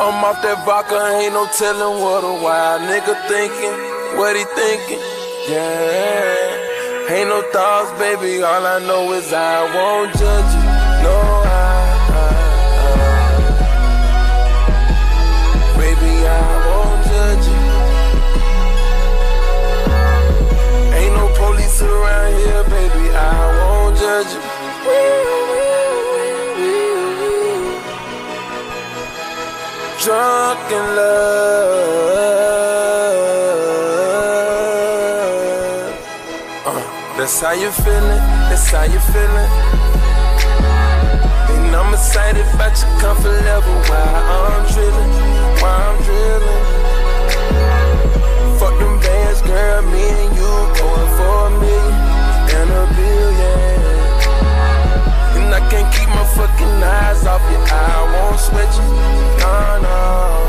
I'm off that vodka, ain't no telling what a wild nigga thinking, what he thinking, yeah. Ain't no thoughts, baby, all I know is I won't judge you, no, I, I, I. Baby, I won't judge you. Ain't no police around here, baby, I won't judge you. Drunk in love. Uh, that's how you feeling, that's how you feeling. And I'm excited about your comfort level while I'm drilling, while I'm fucking eyes off you, I won't sweat you, nah, nah.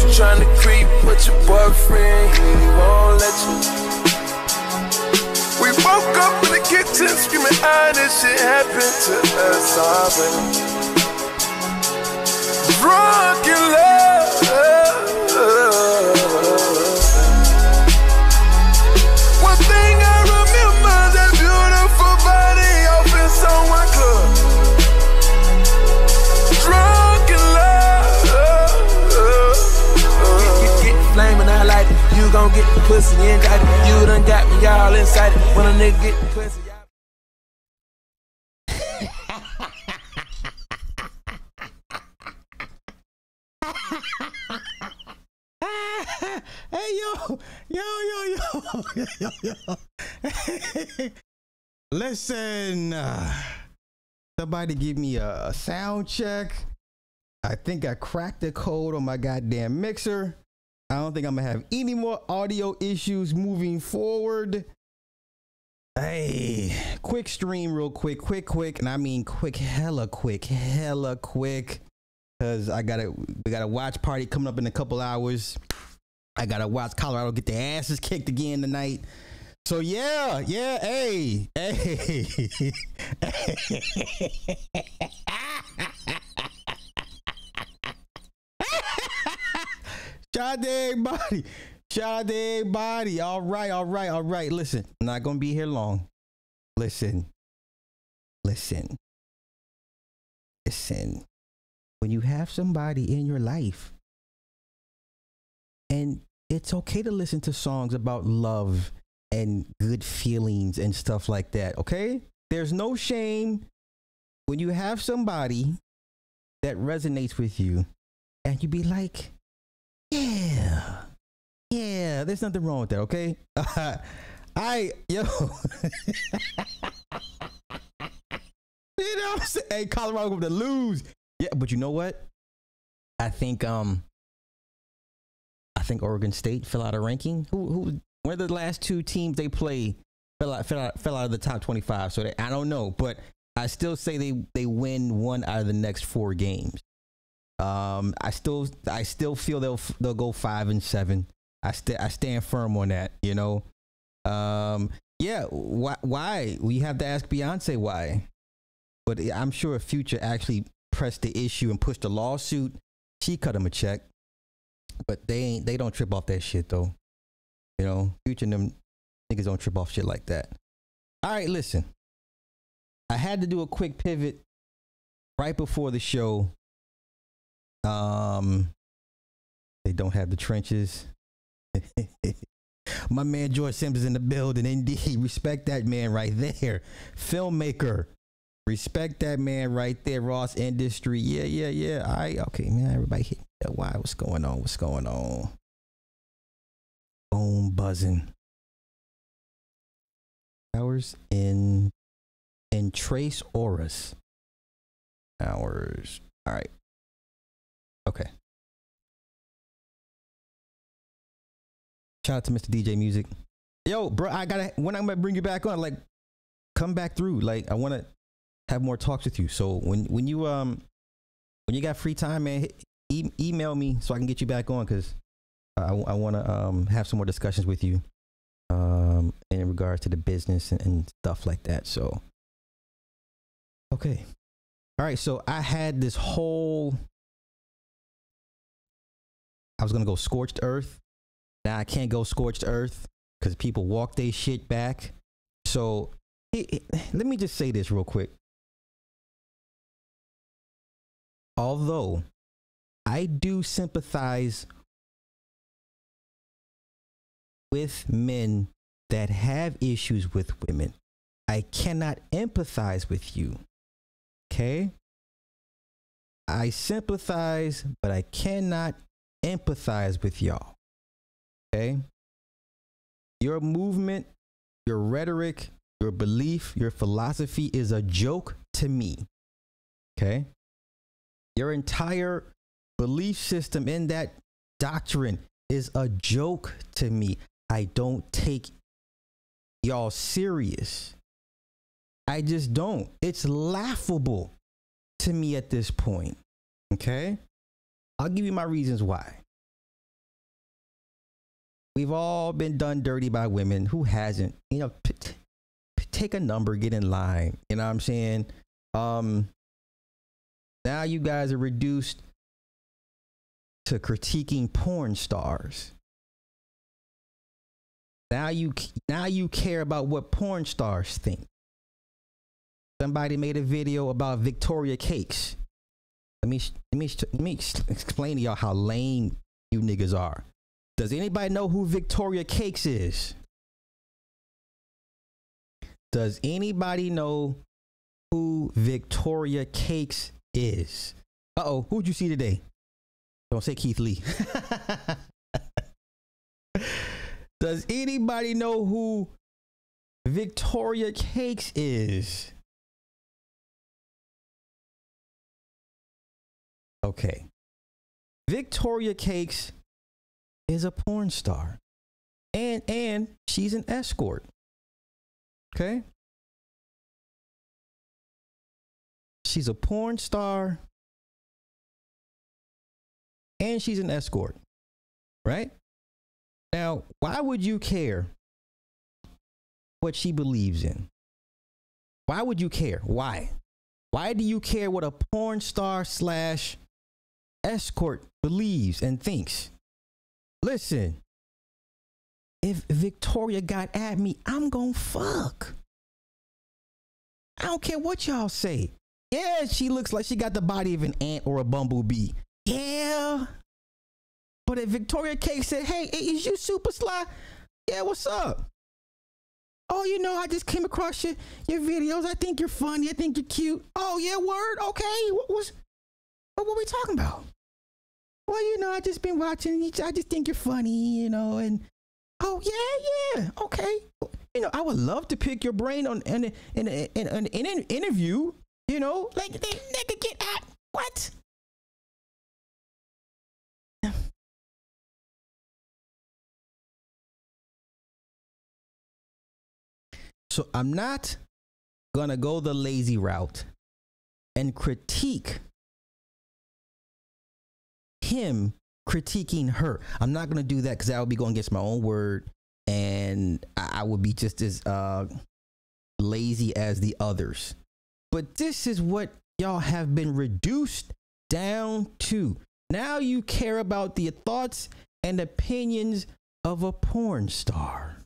You tryna creep with your boyfriend, he won't let you. We woke up in the kitchen screaming, ah, this shit happened to us already. Drunk in love. Get the pussy and got. You done got me all inside it. When a nigga get the pussy, hey yo, yo, yo, yo, yo, yo, yo. Listen, uh, somebody give me a, a sound check. I think I cracked the code on my goddamn mixer. I don't think I'm gonna have any more audio issues moving forward. Hey, quick stream, real quick, quick, quick, and I mean quick, hella quick, hella quick. Cause I gotta, we got a watch party coming up in a couple hours. I gotta watch Colorado get their asses kicked again tonight. So yeah, yeah, hey, hey. Shout out to everybody. Shout out to everybody. All right, all right, all right. Listen, I'm not gonna be here long. Listen. Listen. Listen. When you have somebody in your life, and it's okay to listen to songs about love and good feelings and stuff like that, okay? There's no shame when you have somebody that resonates with you and you be like, yeah, yeah, there's nothing wrong with that, okay? I, yo, you know I'm saying? Hey, Colorado going to lose. Yeah, but you know what? I think, um, I think Oregon State fell out of ranking. Who, who, one of the last two teams they play fell out, fell out, fell out of the top 25. So they, I don't know, but I still say they, they win one out of the next four games. Um, I still, I still feel they'll, they'll go five and seven. I st- I stand firm on that, you know? Um, yeah. Why, why? We have to ask Beyonce why, but I'm sure if Future actually pressed the issue and pushed the lawsuit, she cut him a check. But they ain't, they don't trip off that shit though. You know, Future and them niggas don't trip off shit like that. All right, listen. I had to do a quick pivot right before the show. Um, they don't have the trenches. My man George Sims is in the building. Indeed, respect that man right there. Filmmaker, respect that man right there. Ross Industry, yeah, yeah, yeah. All right, okay, man. Everybody hit. Why? What's going on? What's going on? Phone buzzing. Hours in in trace auras. Hours. All right. Okay. Shout out to Mr. DJ Music. Yo, bro, I gotta when I'm gonna bring you back on, like, come back through. Like, I wanna have more talks with you. So when when you um when you got free time, man, e- email me so I can get you back on because I I want to um have some more discussions with you um in regards to the business and, and stuff like that. So okay, All right, so I had this whole. I was gonna go scorched earth. Now I can't go scorched earth because people walk their shit back. So it, it- let me just say this real quick. Although I do sympathize with men that have issues with women, I cannot empathize with you. Okay? I sympathize, but I cannot empathize with y'all. Okay? Your movement, your rhetoric, your belief, your philosophy is a joke to me. Okay? Your entire belief system in that doctrine is a joke to me. I don't take y'all serious. I just don't. It's laughable to me at this point. Okay? I'll give you my reasons why. We've all been done dirty by women. Who hasn't? You know, p- p- take a number, get in line. You know what I'm saying? Um, now you guys are reduced to critiquing porn stars. Now you now you care about what porn stars think. Somebody made a video about Victoria Cakes. Let me let me let me explain to y'all how lame you niggas are. Does anybody know who Victoria Cakes is? Does anybody know who Victoria Cakes is? Uh oh, who'd you see today? Don't say Keith Lee. Does anybody know who Victoria Cakes is? Okay. Victoria Cakes is a porn star. And and she's an escort. Okay? She's a porn star and she's an escort. Right? Now, why would you care what she believes in? Why would you care? Why? Why do you care what a porn star slash escort believes and thinks? Listen, if Victoria got at me, I'm gonna fuck. I don't care what y'all say. Yeah, she looks like she got the body of an ant or a bumblebee. Yeah. But if Victoria K said, hey, hey, is you super sly? Yeah, what's up? Oh, you know, I just came across your, your videos. I think you're funny. I think you're cute. Oh, yeah, word. Okay. What was what were we talking about? Well, you know, I just been watching. you- I just think you're funny, you know, and oh yeah, yeah, okay. You know, I would love to pick your brain on in in in, in an interview. You know, like they nigga get at what? So I'm not gonna go the lazy route and critique him critiquing her. I'm not gonna do that because that would be going against my own word, and I I would be just as uh, lazy as the others. But this is what y'all have been reduced down to. Now you care about the thoughts and opinions of a porn star.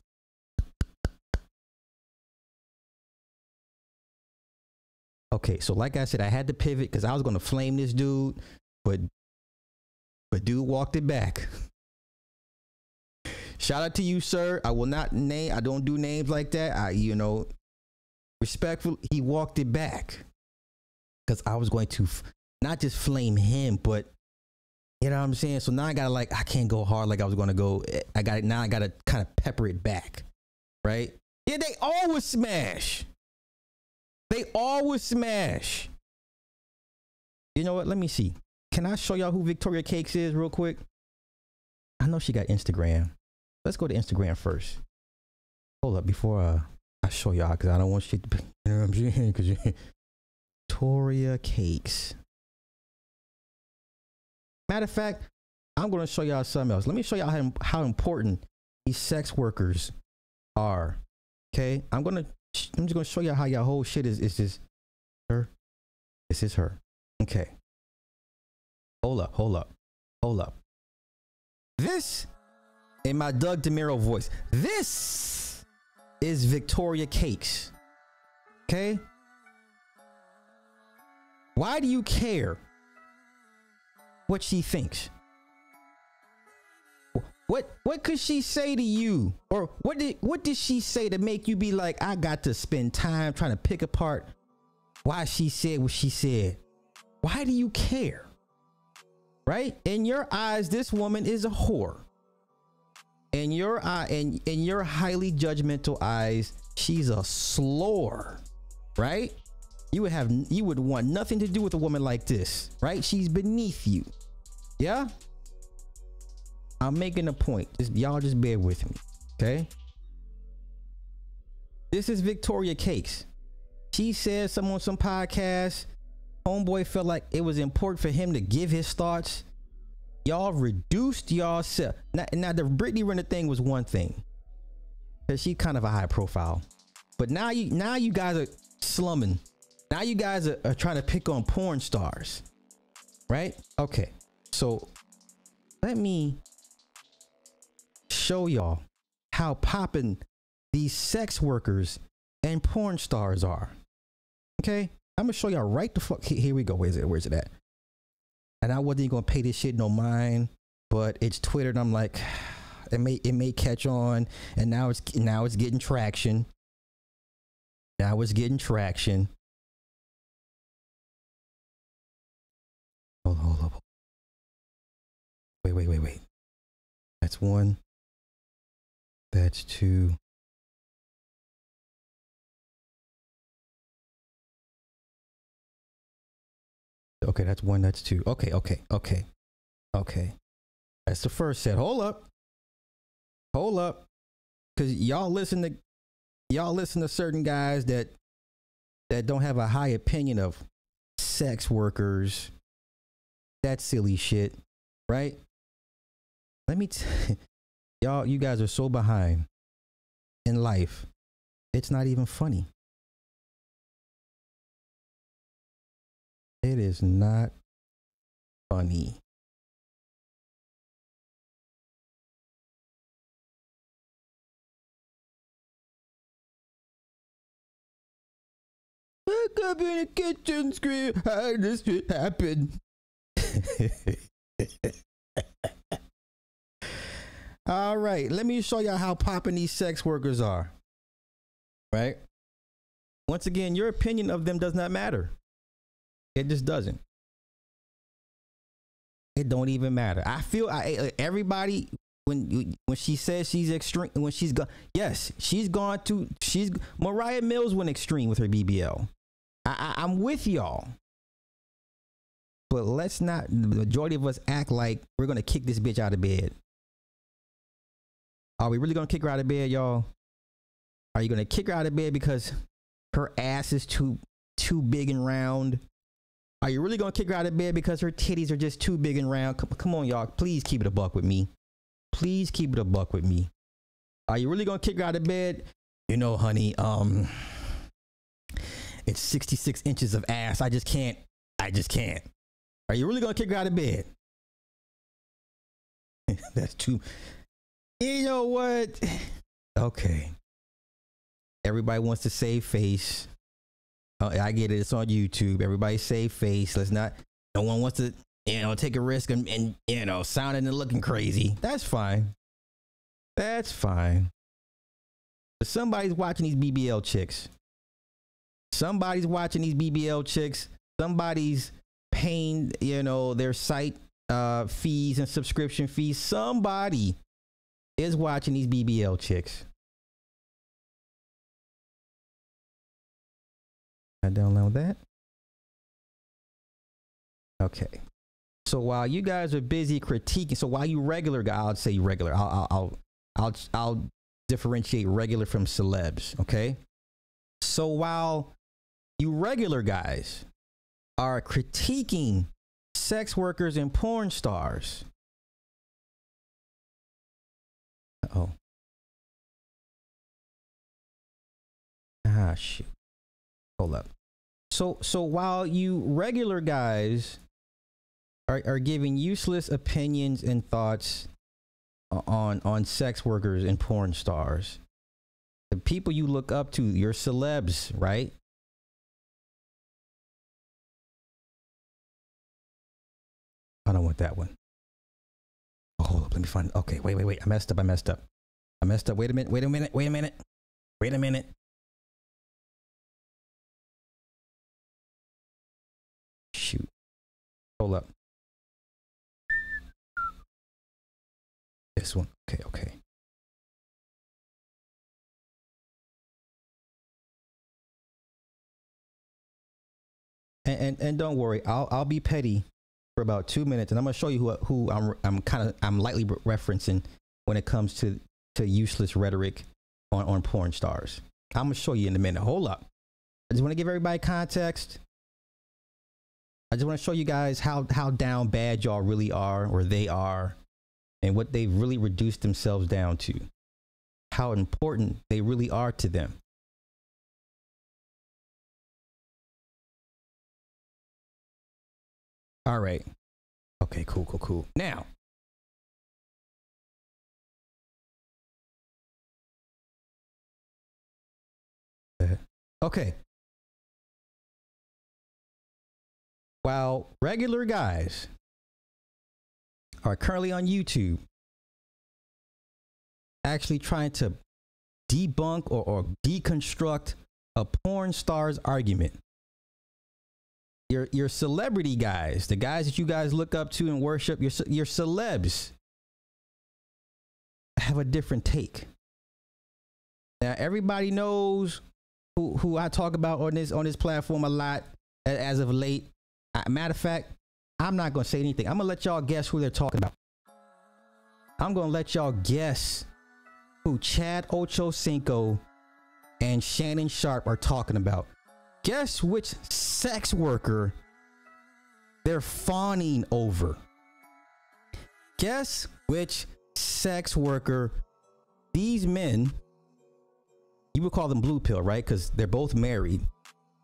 Okay, so like I said, I had to pivot because I was gonna flame this dude, but but dude walked it back. Shout out to you, sir. I will not name. I don't do names like that. I, you know, respectful. He walked it back because I was going to f- not just flame him, but you know what I'm saying. So now I gotta like I can't go hard like I was gonna go. I got it now. I gotta kind of pepper it back, right? Yeah, they always smash. They always smash. You know what? Let me see. Can I show y'all who Victoria Cakes is real quick? I know she got Instagram. Let's go to Instagram first. Hold up before uh, I show y'all because I don't want shit to be, you know what I'm saying? Because Victoria Cakes. Matter of fact, I'm going to show y'all something else. Let me show y'all how, how important these sex workers are. Okay, I'm gonna I'm just gonna show y'all how y'all whole shit is is just her This is her. Okay. Hold up, hold up, hold up. This, in my Doug DeMuro voice, this is Victoria Cakes. Okay? Why do you care what she thinks? What what could she say to you? Or what did what did she say to make you be like, I got to spend time trying to pick apart why she said what she said? Why do you care? Right? In your eyes, this woman is a whore. In your eye, in, in your highly judgmental eyes, she's a slore. Right? You would have you would want nothing to do with a woman like this, right? She's beneath you. Yeah? I'm making a point. Just y'all just bear with me. Okay. This is Victoria Cakes. She said some on some podcast. Homeboy felt like it was important for him to give his thoughts. Y'all reduced y'all self. Now, now the Brittany Renner thing was one thing. Cause she kind of a high profile. But now you now you guys are slumming. Now you guys are, are trying to pick on porn stars. Right? Okay. So let me show y'all how popping these sex workers and porn stars are. Okay, I'm gonna show y'all right the fuck. Here we go. Where's it? Where's it at? And I wasn't even gonna pay this shit no mind, but it's Twitter, and I'm like, it may it may catch on, and now it's now it's getting traction. Now it's getting traction. Hold, hold, hold. Wait, wait, wait, wait. That's one. That's two. Okay, that's one, that's two. Okay, okay, okay, okay. That's the first set. Hold up. Hold up. Cause y'all listen to y'all listen to certain guys that that don't have a high opinion of sex workers. That silly shit, right? Let me t- y'all you guys are so behind in life. It's not even funny. It is not funny. Wake up in the kitchen scream, how this shit happen? All right, let me show y'all how popping these sex workers are. Right? Once again, your opinion of them does not matter. It just doesn't. It don't even matter. I feel I everybody when when she says she's extreme when she's gone yes she's gone to she's Mariah Mills went extreme with her BBL. I, I I'm with y'all. But let's not the majority of us act like we're gonna kick this bitch out of bed. Are we really gonna kick her out of bed, y'all? Are you gonna kick her out of bed because her ass is too too big and round? Are you really gonna kick her out of bed because her titties are just too big and round? Come, come on, y'all. Please keep it a buck with me. Please keep it a buck with me. Are you really gonna kick her out of bed? You know, honey, um, it's 66 inches of ass. I just can't. I just can't. Are you really gonna kick her out of bed? That's too. You know what? Okay. Everybody wants to save face. Uh, I get it. It's on YouTube. Everybody save face. Let's not. No one wants to, you know, take a risk and, and you know, sounding and looking crazy. That's fine. That's fine. But somebody's watching these BBL chicks. Somebody's watching these BBL chicks. Somebody's paying, you know, their site uh, fees and subscription fees. Somebody is watching these BBL chicks. I download that. Okay. So while you guys are busy critiquing, so while you regular guys, I'll say regular. I'll I'll I'll I'll differentiate regular from celebs. Okay. So while you regular guys are critiquing sex workers and porn stars. oh. Ah, shoot. Hold up. So so while you regular guys are are giving useless opinions and thoughts on on sex workers and porn stars, the people you look up to, your celebs, right? I don't want that one. Oh, hold up, let me find. Okay, wait, wait, wait. I messed up. I messed up. I messed up. Wait a minute. Wait a minute. Wait a minute. Wait a minute. Hold up. This one. Okay, okay. And, and and don't worry, I'll I'll be petty for about two minutes, and I'm gonna show you who who I'm I'm kind of I'm lightly referencing when it comes to to useless rhetoric on on porn stars. I'm gonna show you in a minute. Hold up. I just want to give everybody context. I just want to show you guys how how down bad y'all really are, or they are, and what they've really reduced themselves down to. How important they really are to them. All right. Okay, cool, cool, cool. Now, okay. While regular guys are currently on YouTube actually trying to debunk or, or deconstruct a porn star's argument your your celebrity guys, the guys that you guys look up to and worship, your your celebs have a different take. Now everybody knows who who I talk about on this on this platform a lot as of late. Matter of fact, I'm not gonna say anything. I'm gonna let y'all guess who they're talking about. I'm gonna let y'all guess who Chad Ochocinco and Shannon Sharpe are talking about. Guess which sex worker they're fawning over? Guess which sex worker these men, you would call them blue pill, right? Because they're both married.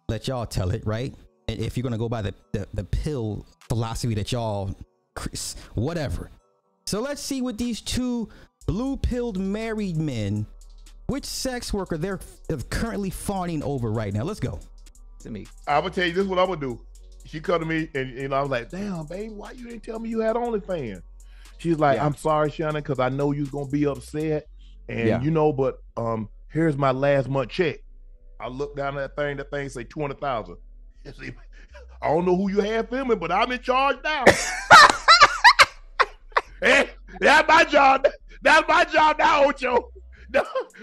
Let y'all tell it, right? And if you're gonna go by the, the, the pill philosophy that y'all, whatever. So let's see what these two blue pilled married men, which sex worker they're currently fawning over right now. Let's go to me. I'm gonna tell you this is what I'm gonna do. She come to me and, and I was like, damn, babe, why you didn't tell me you had OnlyFans? She's like, yeah. I'm sorry, Shannon, because I know you're gonna be upset. And yeah. you know, but um, here's my last month check. I look down at that thing, that thing say two hundred thousand. I don't know who you have filming, but I'm in charge now. hey, that's my job. That's my job now, Ocho.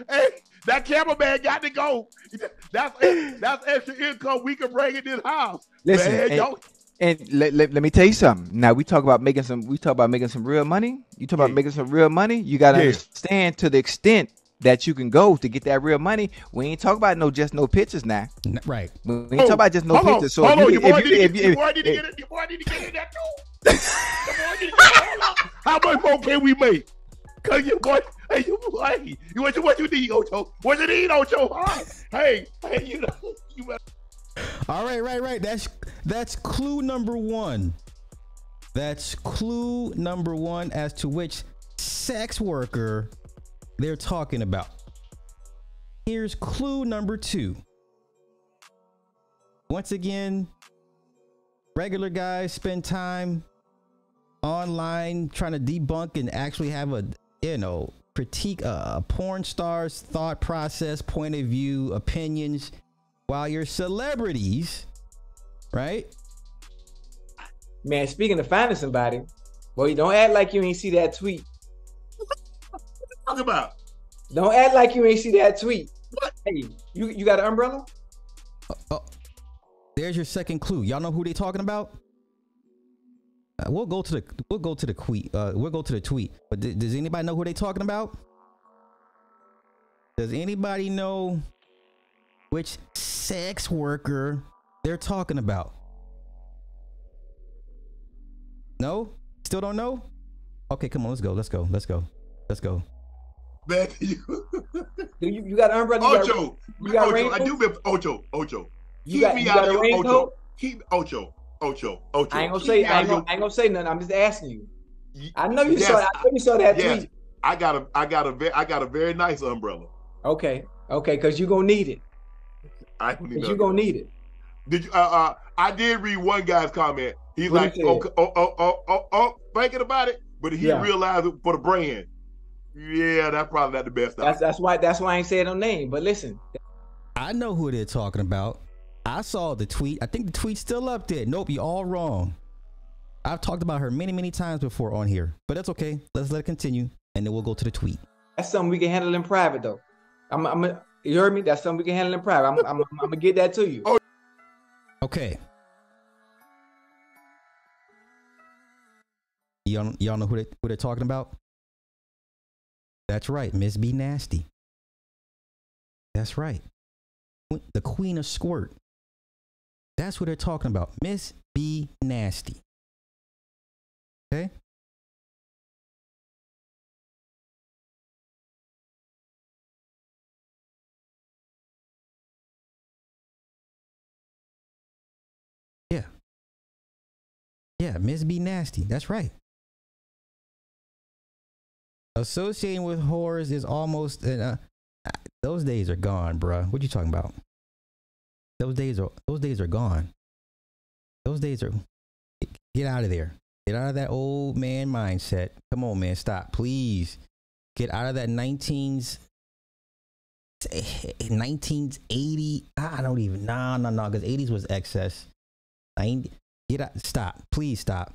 Hey, that cameraman got to go. That's that's extra income we can bring in this house. Listen, Man, and, and let, let, let, me tell you something. Now we talk about making some. We talk about making some real money. You talk yeah. about making some real money. You got to yeah. understand to the extent that you can go to get that real money. We ain't talk about no just no pictures now. Right. We ain't oh, talk about just no hold pictures. So hold if, you, if, you, if, you, if, need to get it. Your boy need to get in that too. How much more can we make? Cause you boy, hey, you hey, you what you what you need, Ocho? What you need, Ocho? Huh? Hey, hey, you know, you better. All right, right, right. That's that's clue number one. That's clue number one as to which sex worker they're talking about. Here's clue number two. Once again, regular guys spend time online trying to debunk and actually have a you know, critique a porn star's thought process, point of view, opinions, while your celebrities, right? Man, speaking of finding somebody, boy, don't act like you ain't see that tweet. Talk about. Don't act like you ain't see that tweet. What? Hey, you you got an umbrella? Uh, oh, there's your second clue. Y'all know who they talking about? Uh, we'll go to the we'll go to the tweet. Uh, we'll go to the tweet. But th- does anybody know who they talking about? Does anybody know which sex worker they're talking about? No? Still don't know? Okay, come on, let's go. Let's go. Let's go. Let's go. Back you. you, you got umbrella. Ocho. You got, you got Ocho. I do remember Ocho. Ocho. You keep got, me out of your Ocho. Keep Ocho. Ocho. Ocho. I ain't gonna say. I ain't gonna, I ain't gonna say nothing. I'm just asking you. I know you yes, saw. I know you saw that yes, tweet. I got a. I got a. I got a very nice umbrella. Okay. Okay. Because you're gonna need it. I don't need. You're gonna need it. Did you? Uh, uh, I did read one guy's comment. He's what like, oh, oh, oh, oh, oh, oh, thinking about it, but he yeah. realized it for the brand. Yeah, that's probably not the best. That's that's why that's why I ain't saying no name. But listen, I know who they're talking about. I saw the tweet. I think the tweet's still up there. Nope, you all wrong. I've talked about her many, many times before on here, but that's okay. Let's let it continue, and then we'll go to the tweet. That's something we can handle in private, though. I'm, I'm, you heard me? That's something we can handle in private. I'm, I'm, I'm gonna get that to you. Oh. Okay. Y'all, y'all know who they who they're talking about? That's right, Miss B Nasty. That's right. The Queen of Squirt. That's what they're talking about. Miss B Nasty. Okay? Yeah. Yeah, Miss B Nasty. That's right. Associating with whores is almost uh, those days are gone, bruh. What you talking about? Those days are those days are gone. Those days are get out of there. Get out of that old man mindset. Come on, man. Stop. Please. Get out of that 19s 1980. I don't even nah nah nah because 80s was excess. I ain't get out stop. Please stop.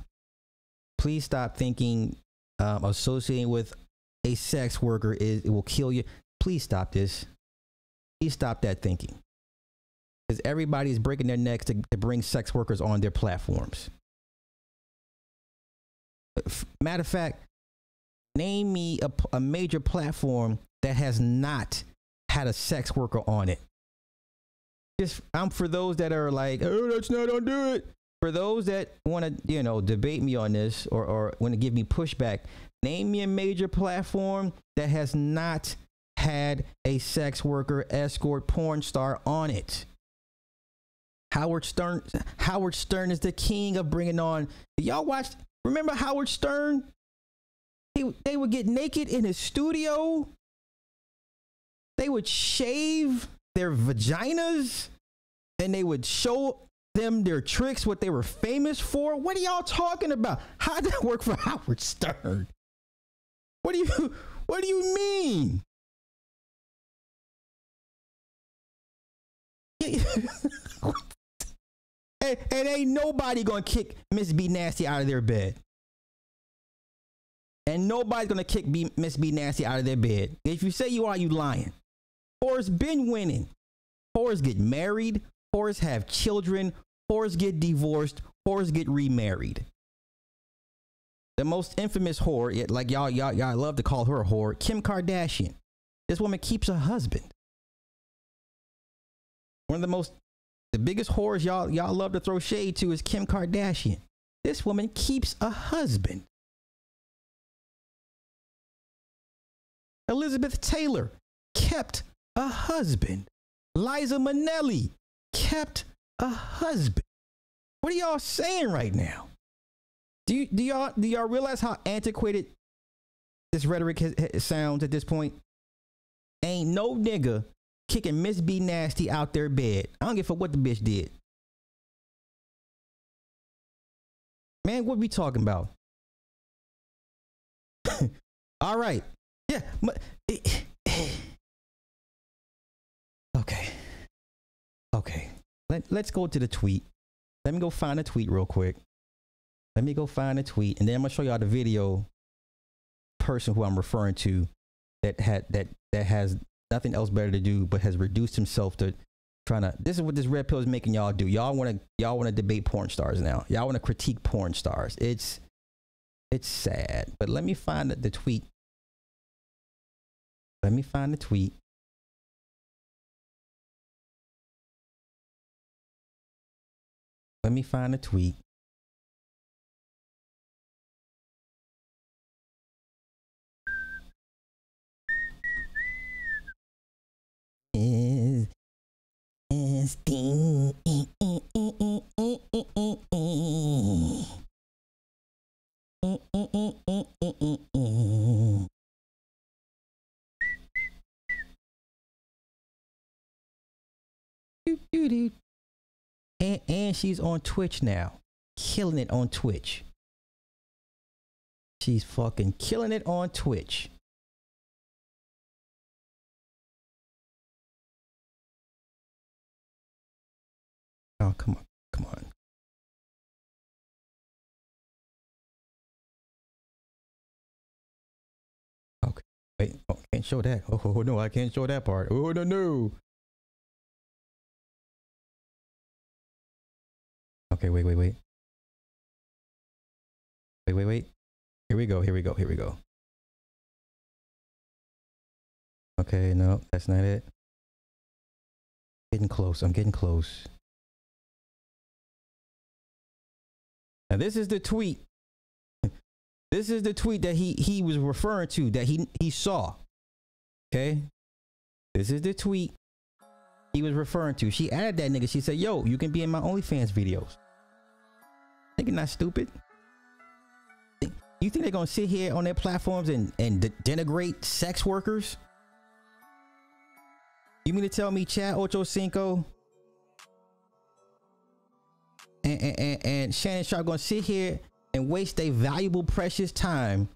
Please stop thinking um, associating with a sex worker is it will kill you. Please stop this. Please stop that thinking. Because everybody's breaking their necks to, to bring sex workers on their platforms. Matter of fact, name me a, a major platform that has not had a sex worker on it. Just I'm for those that are like, oh, that's not on do it. For those that want to, you know, debate me on this or, or want to give me pushback, Name me a major platform that has not had a sex worker, escort, porn star on it. Howard Stern. Howard Stern is the king of bringing on. Y'all watched? Remember Howard Stern? He, they would get naked in his studio. They would shave their vaginas, and they would show them their tricks, what they were famous for. What are y'all talking about? How did that work for Howard Stern? What do you what do you mean? and, and ain't nobody gonna kick Miss B Nasty out of their bed. And nobody's gonna kick B, Miss B Nasty out of their bed. If you say you are, you lying. Whores been winning. Whores get married. Whores have children. Whores get divorced. Whores get remarried the most infamous whore, like y'all, y'all, y'all love to call her a whore, Kim Kardashian. This woman keeps a husband. One of the most, the biggest whores y'all, y'all love to throw shade to is Kim Kardashian. This woman keeps a husband. Elizabeth Taylor kept a husband. Liza Minnelli kept a husband. What are y'all saying right now? Do you do y'all do y'all realize how antiquated this rhetoric has, has sounds at this point? Ain't no nigga kicking Miss B Nasty out their bed. I don't give a what the bitch did. Man, what we talking about? All right. Yeah. okay. Let, let's go to the tweet. Let me go find a tweet real quick. Let me go find a tweet, and then I'm gonna show y'all the video person who I'm referring to that had that that has nothing else better to do but has reduced himself to trying to this is what this red pill is making y'all do. Y'all want to y'all want to debate porn stars now. Y'all want to critique porn stars. It's it's sad. But let me find the, the tweet. Let me find the tweet let me find a tweet And she's on Twitch now. Killing it on Twitch. She's fucking killing it on Twitch. Oh, come on. Come on. Okay. Wait. Oh, can't show that. Oh, oh, no, I can't show that part. Oh, no, no. Okay, wait, wait, wait. Wait, wait, wait. Here we go. Here we go. Here we go. Okay, no, that's not it. Getting close. I'm getting close. Now this is the tweet. This is the tweet that he he was referring to that he he saw. Okay? This is the tweet he was referring to. She added that nigga. She said, "Yo, you can be in my OnlyFans videos." Nigga, not stupid. You think they're gonna sit here on their platforms and and de- denigrate sex workers? You mean to tell me Chad Ocho Cinco and, and, and, and Shannon Sharpe gonna sit here and waste their valuable, precious time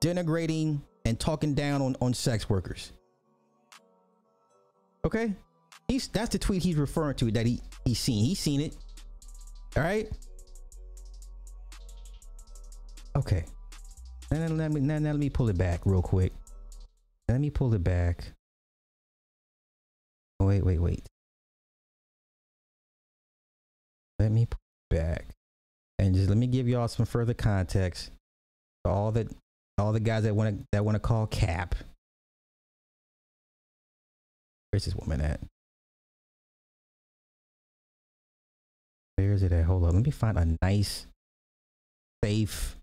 denigrating and talking down on, on sex workers? Okay, he's that's the tweet he's referring to that he he's seen. He's seen it. All right. Okay. Now, let me now, now let me pull it back real quick. Let me pull it back. Oh, wait, wait, wait. Let me pull it back. And just let me give y'all some further context. All that all the guys that want to that want to call cap. Where's this woman at? Where is it at? Hold on. Let me find a nice, safe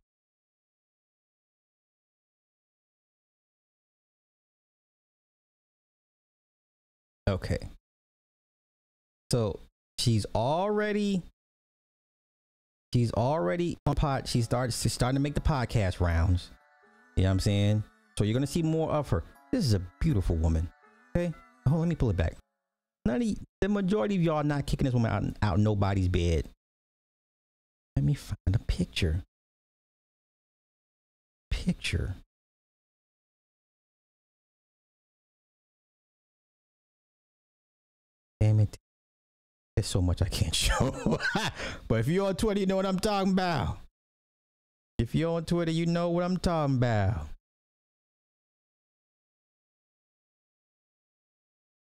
Okay. So she's already she's already on pot. She starts she's starting to make the podcast rounds. You know what I'm saying? So you're gonna see more of her. This is a beautiful woman. Okay. Oh, let me pull it back. None of the majority of y'all not kicking this woman out out nobody's bed. Let me find a picture. Picture. Damn it. There's so much I can't show. but if you're on Twitter, you know what I'm talking about. If you're on Twitter, you know what I'm talking about.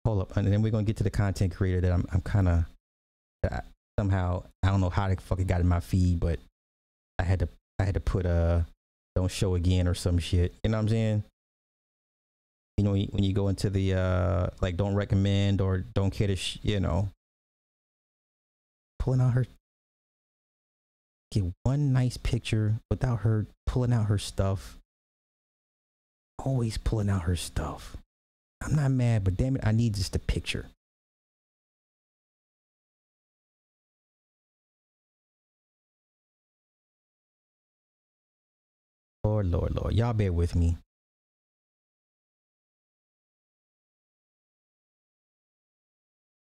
Hold up, and then we're gonna get to the content creator that I'm I'm kind of somehow I don't know how the fuck it got in my feed, but I had to I had to put a uh, don't show again or some shit. You know what I'm saying? you know when you go into the uh like don't recommend or don't care to sh- you know pulling out her get one nice picture without her pulling out her stuff always pulling out her stuff i'm not mad but damn it i need just a picture lord lord lord y'all bear with me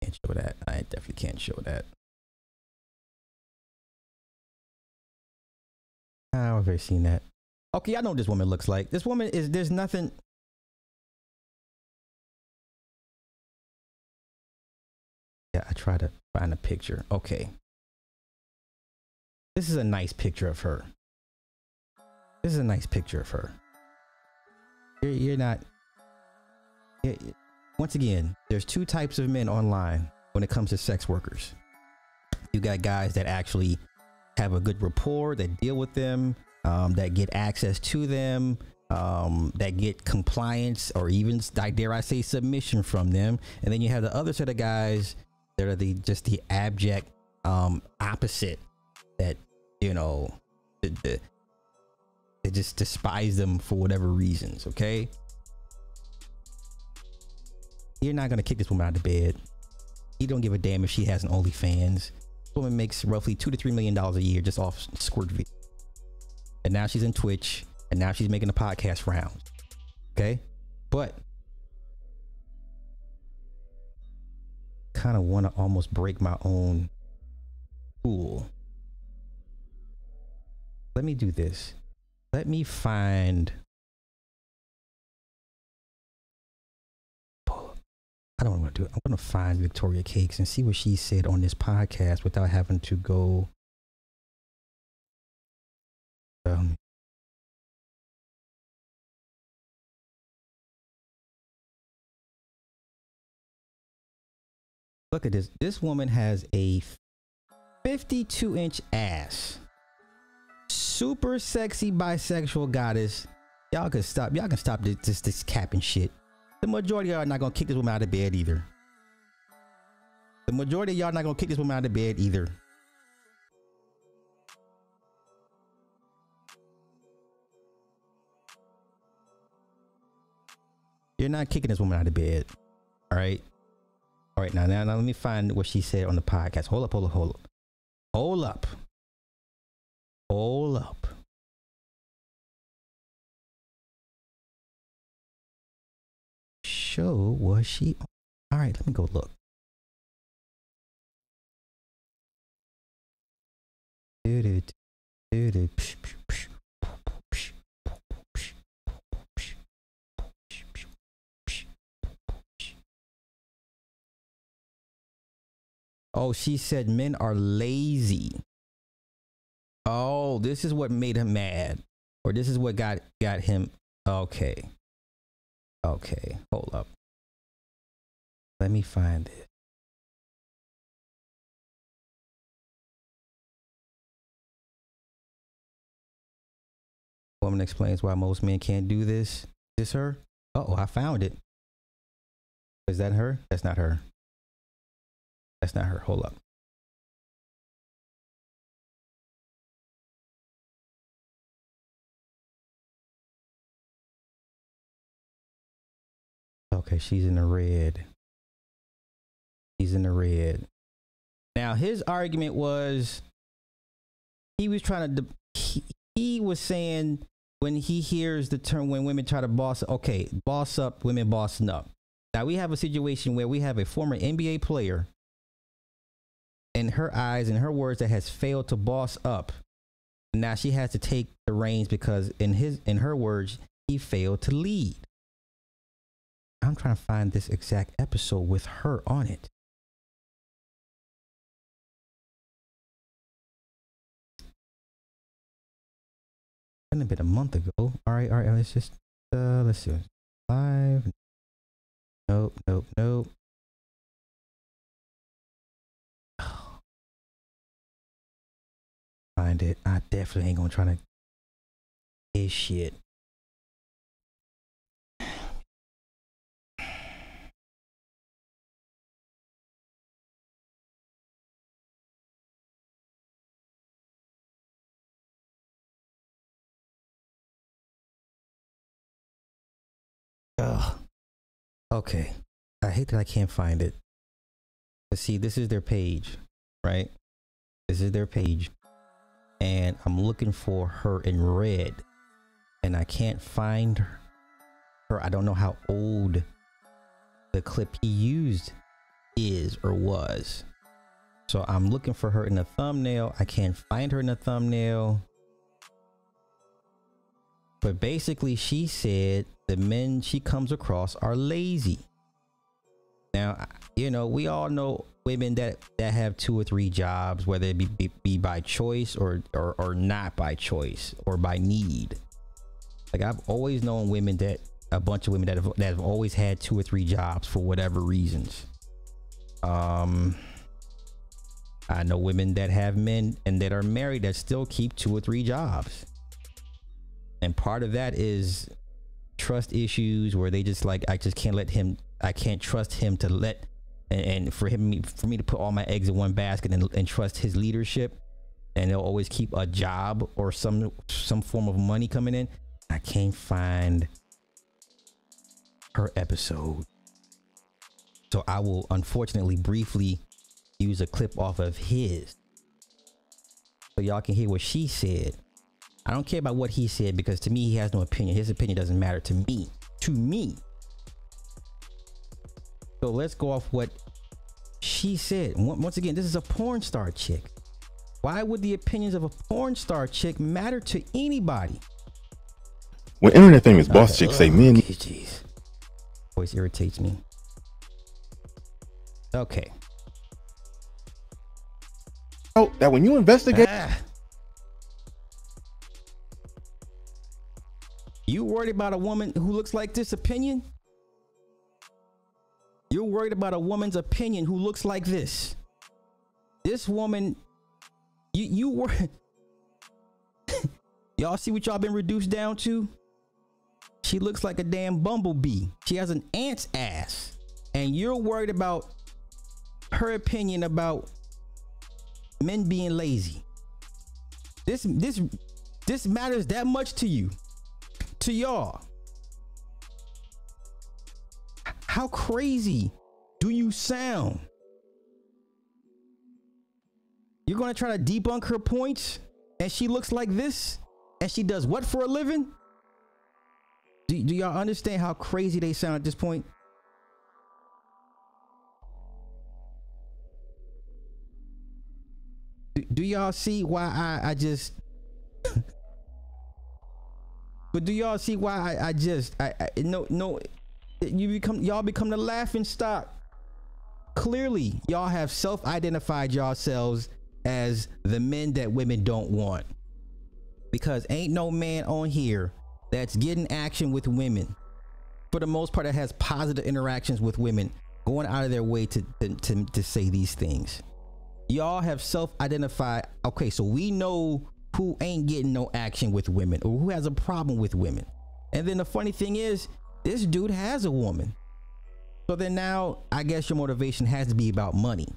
can't show that. I definitely can't show that. I've ever seen that. Okay, I know what this woman looks like. This woman is there's nothing. Yeah, I try to find a picture. Okay. This is a nice picture of her. This is a nice picture of her. You're, you're not. You're, once again, there's two types of men online when it comes to sex workers. You got guys that actually have a good rapport, that deal with them, um, that get access to them, um, that get compliance or even, dare I say, submission from them. And then you have the other set of guys that are the just the abject um, opposite that you know the, the, they just despise them for whatever reasons. Okay, you're not gonna kick this woman out of bed. You don't give a damn if she has an OnlyFans. This woman makes roughly two to three million dollars a year just off squirt video. And now she's in Twitch, and now she's making a podcast round. Okay, but kind of want to almost break my own cool. Let me do this. Let me find. I don't want to do it. I'm going to find Victoria Cakes and see what she said on this podcast without having to go. Um, look at this. This woman has a 52 inch ass. Super sexy bisexual goddess. Y'all can stop. Y'all can stop this, this, this capping shit. The majority of y'all are not gonna kick this woman out of bed either. The majority of y'all are not gonna kick this woman out of bed either. You're not kicking this woman out of bed. All right. All right. Now, now, now let me find what she said on the podcast. Hold up, hold up, hold up. Hold up. Hold up. Show was she? All right, let me go look. Oh, she said men are lazy. Oh, this is what made him mad. Or this is what got got him okay. Okay, hold up. Let me find it. Woman explains why most men can't do this. Is this her? oh, I found it. Is that her? That's not her. That's not her. Hold up. Okay, she's in the red. He's in the red. Now his argument was he was trying to he, he was saying when he hears the term when women try to boss okay, boss up, women bossing up. Now we have a situation where we have a former NBA player in her eyes and her words that has failed to boss up. Now she has to take the reins because in his in her words, he failed to lead. I'm trying to find this exact episode with her on it. Been a bit a month ago. All right, all right. Let's just uh, let's see. Five. Nope, nope, nope. Find it. I definitely ain't gonna try to. His shit. Ugh. Okay. I hate that I can't find it. But see, this is their page, right? This is their page. And I'm looking for her in red. And I can't find her. I don't know how old the clip he used is or was. So I'm looking for her in the thumbnail. I can't find her in the thumbnail. But basically, she said the men she comes across are lazy. Now, you know, we all know women that that have two or three jobs, whether it be, be, be by choice or, or or not by choice or by need. Like I've always known women that a bunch of women that have that have always had two or three jobs for whatever reasons. Um, I know women that have men and that are married that still keep two or three jobs. And part of that is trust issues where they just like I just can't let him I can't trust him to let and, and for him for me to put all my eggs in one basket and, and trust his leadership and they'll always keep a job or some some form of money coming in. I can't find her episode. So I will unfortunately briefly use a clip off of his so y'all can hear what she said. I don't care about what he said because to me, he has no opinion. His opinion doesn't matter to me. To me. So let's go off what she said. Once again, this is a porn star chick. Why would the opinions of a porn star chick matter to anybody? When internet famous boss okay. chicks say men. Jeez. Voice irritates me. Okay. Oh, that when you investigate. Ah. You worried about a woman who looks like this opinion? You're worried about a woman's opinion who looks like this. This woman, you you were. y'all see what y'all been reduced down to? She looks like a damn bumblebee. She has an ant's ass, and you're worried about her opinion about men being lazy. This this this matters that much to you to y'all. How crazy do you sound? You're gonna try to debunk her points and she looks like this and she does what for a living? Do, do y'all understand how crazy they sound at this point? Do, do y'all see why I, I just But do y'all see why I, I just I, I no no you become y'all become the laughing stock. Clearly, y'all have self-identified yourselves as the men that women don't want. Because ain't no man on here that's getting action with women. For the most part, that has positive interactions with women, going out of their way to, to, to, to say these things. Y'all have self-identified. Okay, so we know who ain't getting no action with women or who has a problem with women. And then the funny thing is, this dude has a woman. So then now I guess your motivation has to be about money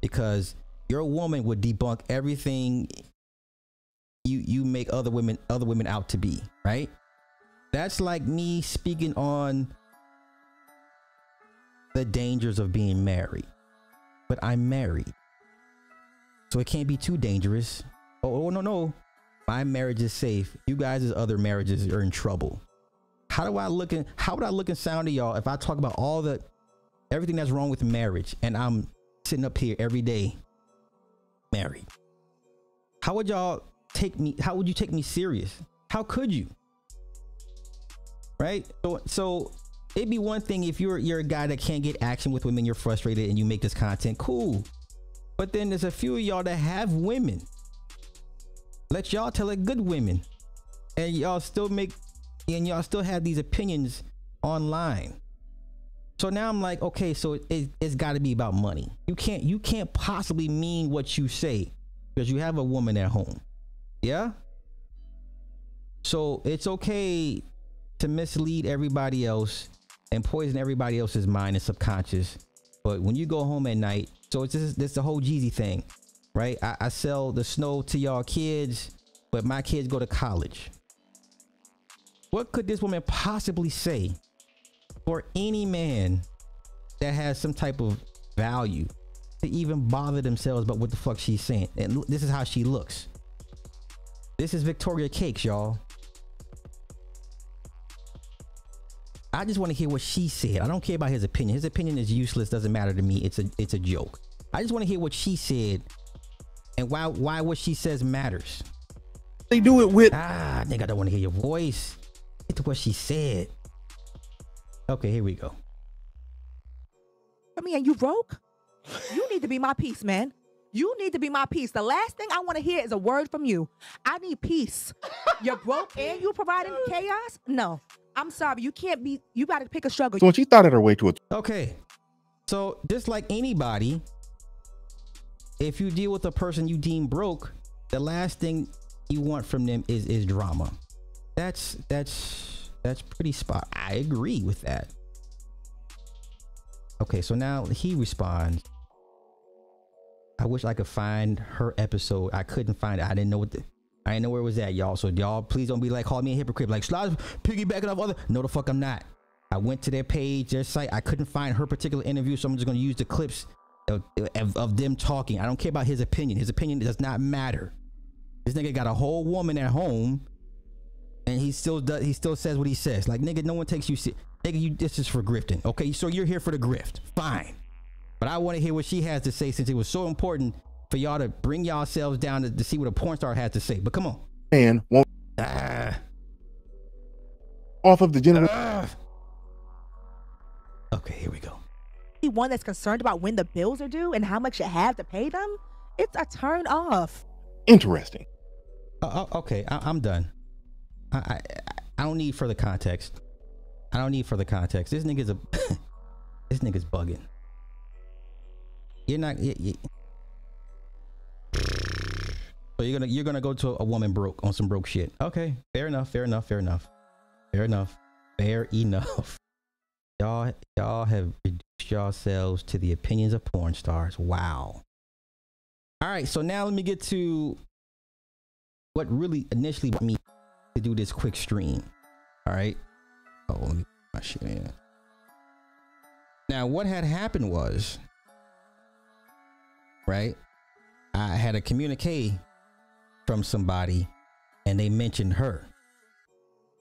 because your woman would debunk everything you you make other women other women out to be, right? That's like me speaking on the dangers of being married. But I'm married. So it can't be too dangerous oh, oh no no my marriage is safe you guys' other marriages are in trouble how do i look and how would i look and sound to y'all if i talk about all the everything that's wrong with marriage and i'm sitting up here every day married? How would y'all take me how would you take me serious? How could you? Right? So so it'd be one thing if you're you're a guy that can't get action with women you're frustrated and you make this content cool. But then there's a few of y'all that have women. Let y'all tell it good women. And y'all still make and y'all still have these opinions online. So now I'm like, okay, so it, it's got to be about money. You can't you can't possibly mean what you say because you have a woman at home. Yeah? So it's okay to mislead everybody else and poison everybody else's mind and subconscious. But when you go home at night, so it's just this the whole Jeezy thing right? I, I sell the snow to y'all kids, but my kids go to college. What could this woman possibly say for any man that has some type of value to even bother themselves about what the fuck she's saying? And this is how she looks. This is Victoria Cakes, y'all. I just want to hear what she said. I don't care about his opinion. His opinion is useless. Doesn't matter to me. It's a it's a joke. I just want to hear what she said and why why what she says matters. They do it with ah nigga. I don't want to hear your voice. Get to what she said. Okay, here we go. I mean, you broke. You need to be my peace, man. You need to be my peace. The last thing I want to hear is a word from you. I need peace. You're broke and you providing chaos? No. I'm sorry. You can't be you gotta pick a struggle. So when she thought it her way to it. Okay. So just like anybody, if you deal with a person you deem broke, the last thing you want from them is is drama. That's that's that's pretty spot. I agree with that. Okay, so now he responds. I wish I could find her episode. I couldn't find it. I didn't know what the I didn't know where it was at, y'all. So y'all please don't be like call me a hypocrite. Like Slides piggybacking off other. No, the fuck I'm not. I went to their page, their site. I couldn't find her particular interview, so I'm just gonna use the clips of, of, them talking. I don't care about his opinion. His opinion does not matter. This nigga got a whole woman at home, and he still does. He still says what he says. Like nigga, no one takes you. Si- nigga, you this is for grifting. Okay, so you're here for the grift. Fine, but I want to hear what she has to say since it was so important for y'all to bring yourselves down to, to see what a porn star has to say. But come on. And won't Ah, off of the general. ah. Okay, here we go. one that's concerned about when the bills are due and how much you have to pay them, it's a turn off. Interesting. Uh, uh, okay, I, I'm done. I, I don't need further context. I don't need further context. This nigga's a this nigga's bugging. You're not. You, you, so you're gonna you're gonna go to a woman broke on some broke shit. Okay, fair enough. Fair enough. Fair enough. Fair enough. Fair enough. Y'all y'all have reduced yourselves to the opinions of porn stars. Wow. All right, so now let me get to what really initially me to do this quick stream. All right. Oh, let me my shit in. Now, what had happened was, right? I had a communique from somebody and they mentioned her.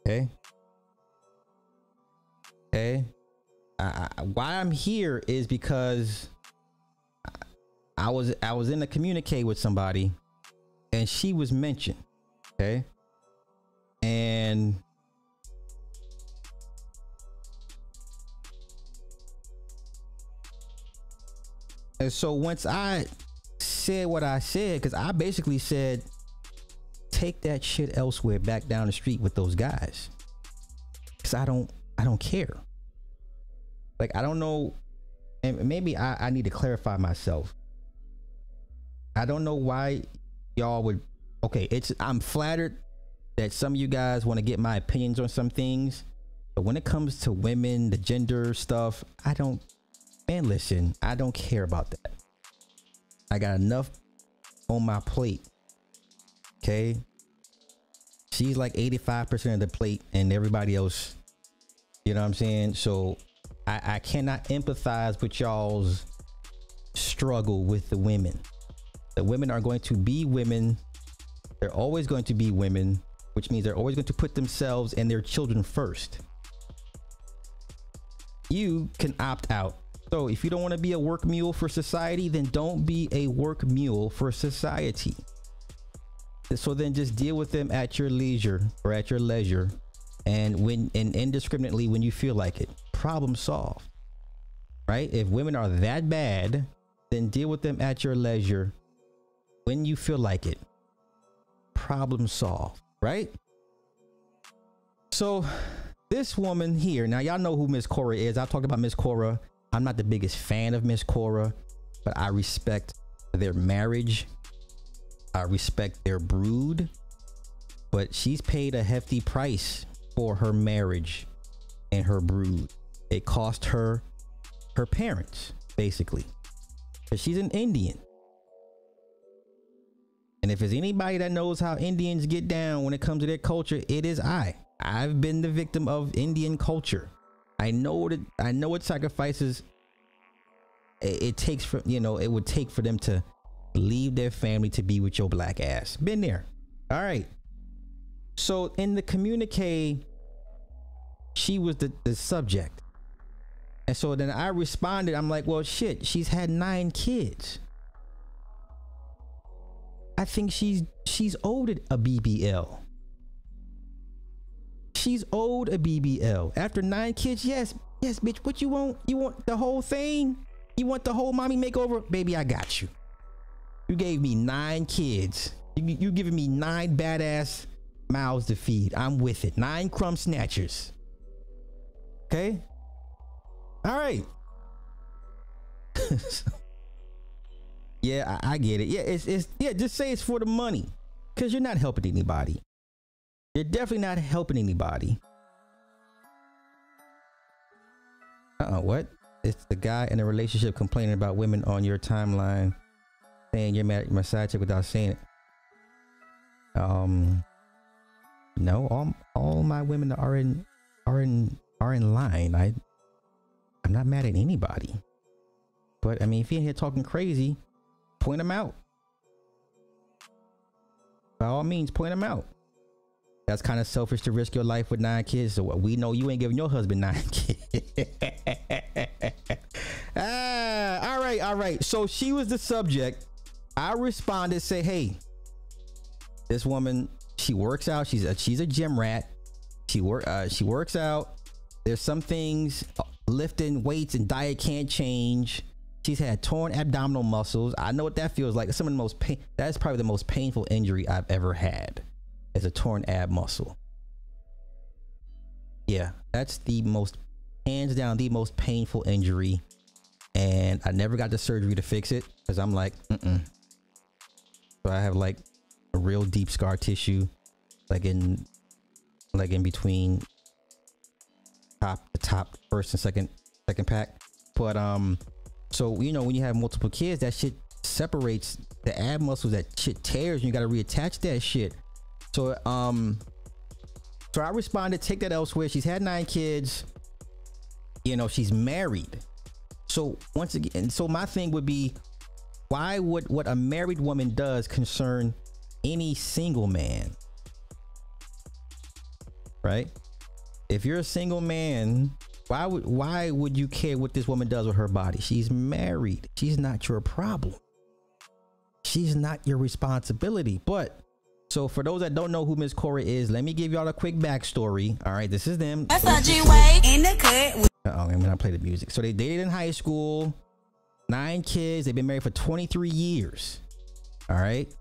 Okay. Okay. I, I, why I'm here is because I, I was I was in a communique with somebody and she was mentioned. Okay. And and so once I said what I said, because I basically said, take that shit elsewhere back down the street with those guys. Cause I don't I don't care. Like I don't know, and maybe I, I need to clarify myself. I don't know why y'all would okay, it's I'm flattered that some of you guys want to get my opinions on some things. But when it comes to women, the gender stuff, I don't man, listen, I don't care about that. I got enough on my plate. Okay. She's like 85% of the plate and everybody else, you know what I'm saying? So I, I cannot empathize with y'all's struggle with the women. The women are going to be women. They're always going to be women, which means they're always going to put themselves and their children first. You can opt out. So if you don't want to be a work mule for society, then don't be a work mule for society. So then just deal with them at your leisure or at your leisure and when and indiscriminately when you feel like it. Problem solved. Right? If women are that bad, then deal with them at your leisure when you feel like it. Problem solved, right? So this woman here, now y'all know who Miss Cora is. I talked about Miss Cora. I'm not the biggest fan of Miss Cora, but I respect their marriage. I respect their brood. But she's paid a hefty price for her marriage and her brood. It cost her her parents, basically. Because she's an Indian. And if there's anybody that knows how Indians get down when it comes to their culture, it is I. I've been the victim of Indian culture. I know that I know what sacrifices it, it takes for you know it would take for them to leave their family to be with your black ass. Been there. All right. So in the communique, she was the, the subject. And so then I responded, I'm like, well, shit, she's had nine kids. I think she's she's owed a BBL. She's owed a BBL. After nine kids, yes, yes, bitch. What you want? You want the whole thing? You want the whole mommy makeover? Baby, I got you. You gave me nine kids. You, you giving me nine badass mouths to feed. I'm with it. Nine crumb snatchers. Okay. All right. yeah, I, I, get it. Yeah, it's it's yeah. Just say it's for the money, because you're not helping anybody. You're definitely not helping anybody. Uh uh what? It's the guy in a relationship complaining about women on your timeline, saying you're mad my side chick without saying it. Um, no, all all my women are in are in are in line. I I'm not mad at anybody. But I mean, if you're here talking crazy, point them out. By all means, point them out. That's kind of selfish to risk your life with nine kids. So we know you ain't giving your husband nine kids. ah, all right, all right. So she was the subject. I responded, say, hey, this woman, she works out. She's a she's a gym rat. She work uh, she works out. There's some things uh, lifting weights and diet can't change. She's had torn abdominal muscles. I know what that feels like. Some of the most pain. That's probably the most painful injury I've ever had. Is a torn ab muscle. Yeah, that's the most hands down the most painful injury, and I never got the surgery to fix it because I'm like, mm so I have like a real deep scar tissue, like in like in between top the top first and second second pack. But um, so you know when you have multiple kids, that shit separates the ab muscles. That shit tears. And you got to reattach that shit. So um, so I responded, take that elsewhere. She's had nine kids. You know she's married. So once again, so my thing would be, why would what a married woman does concern any single man? Right? If you're a single man, why would why would you care what this woman does with her body? She's married. She's not your problem. She's not your responsibility. But so for those that don't know who Miss Cora is, let me give y'all a quick backstory. All right, this is them. That's so G-Way in the cut. Oh, I'm gonna play the music. So they dated in high school, nine kids. They've been married for 23 years. All right,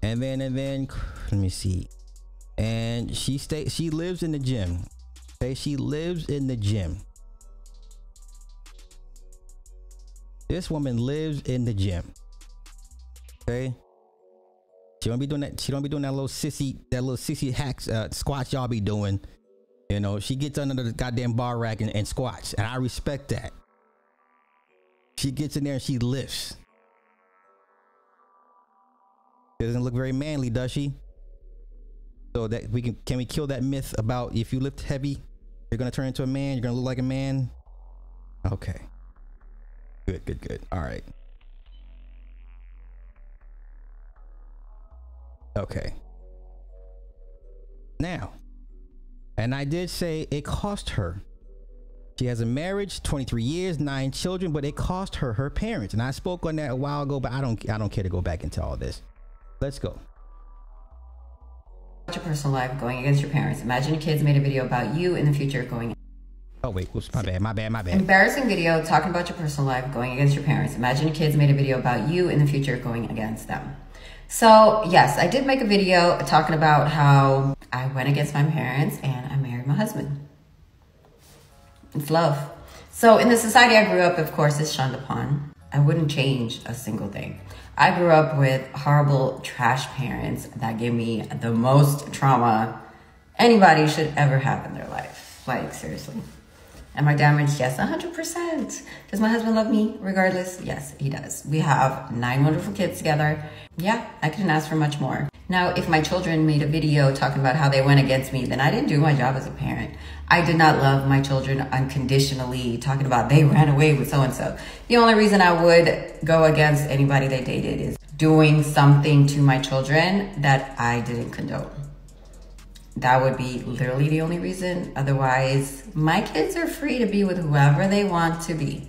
and then and then let me see. And she stay. She lives in the gym. Okay, she lives in the gym. This woman lives in the gym. Okay. She don't be doing that. She don't be doing that little sissy, that little sissy hacks uh, squats y'all be doing. You know, she gets under the goddamn bar rack and, and squats, and I respect that. She gets in there and she lifts. Doesn't look very manly, does she? So that we can can we kill that myth about if you lift heavy, you're gonna turn into a man, you're gonna look like a man? Okay. Good, good, good. All right. Okay. Now, and I did say it cost her. She has a marriage, 23 years, nine children, but it cost her her parents. And I spoke on that a while ago, but I don't I don't care to go back into all this. Let's go. Your personal life going against your parents. Imagine kids made a video about you in the future going. Oh wait, whoops, my bad, my bad, my bad. Embarrassing video talking about your personal life going against your parents. Imagine kids made a video about you in the future going against them. So yes, I did make a video talking about how I went against my parents and I married my husband. It's love. So in the society I grew up, of course, is shunned upon. I wouldn't change a single thing. I grew up with horrible trash parents that gave me the most trauma anybody should ever have in their life. Like, seriously. Am I damaged? Yes, 100%. Does my husband love me regardless? Yes, he does. We have nine wonderful kids together. Yeah, I couldn't ask for much more. Now, if my children made a video talking about how they went against me, then I didn't do my job as a parent. I did not love my children unconditionally, talking about they ran away with so and so. The only reason I would go against anybody they dated is doing something to my children that I didn't condone. That would be literally the only reason. Otherwise, my kids are free to be with whoever they want to be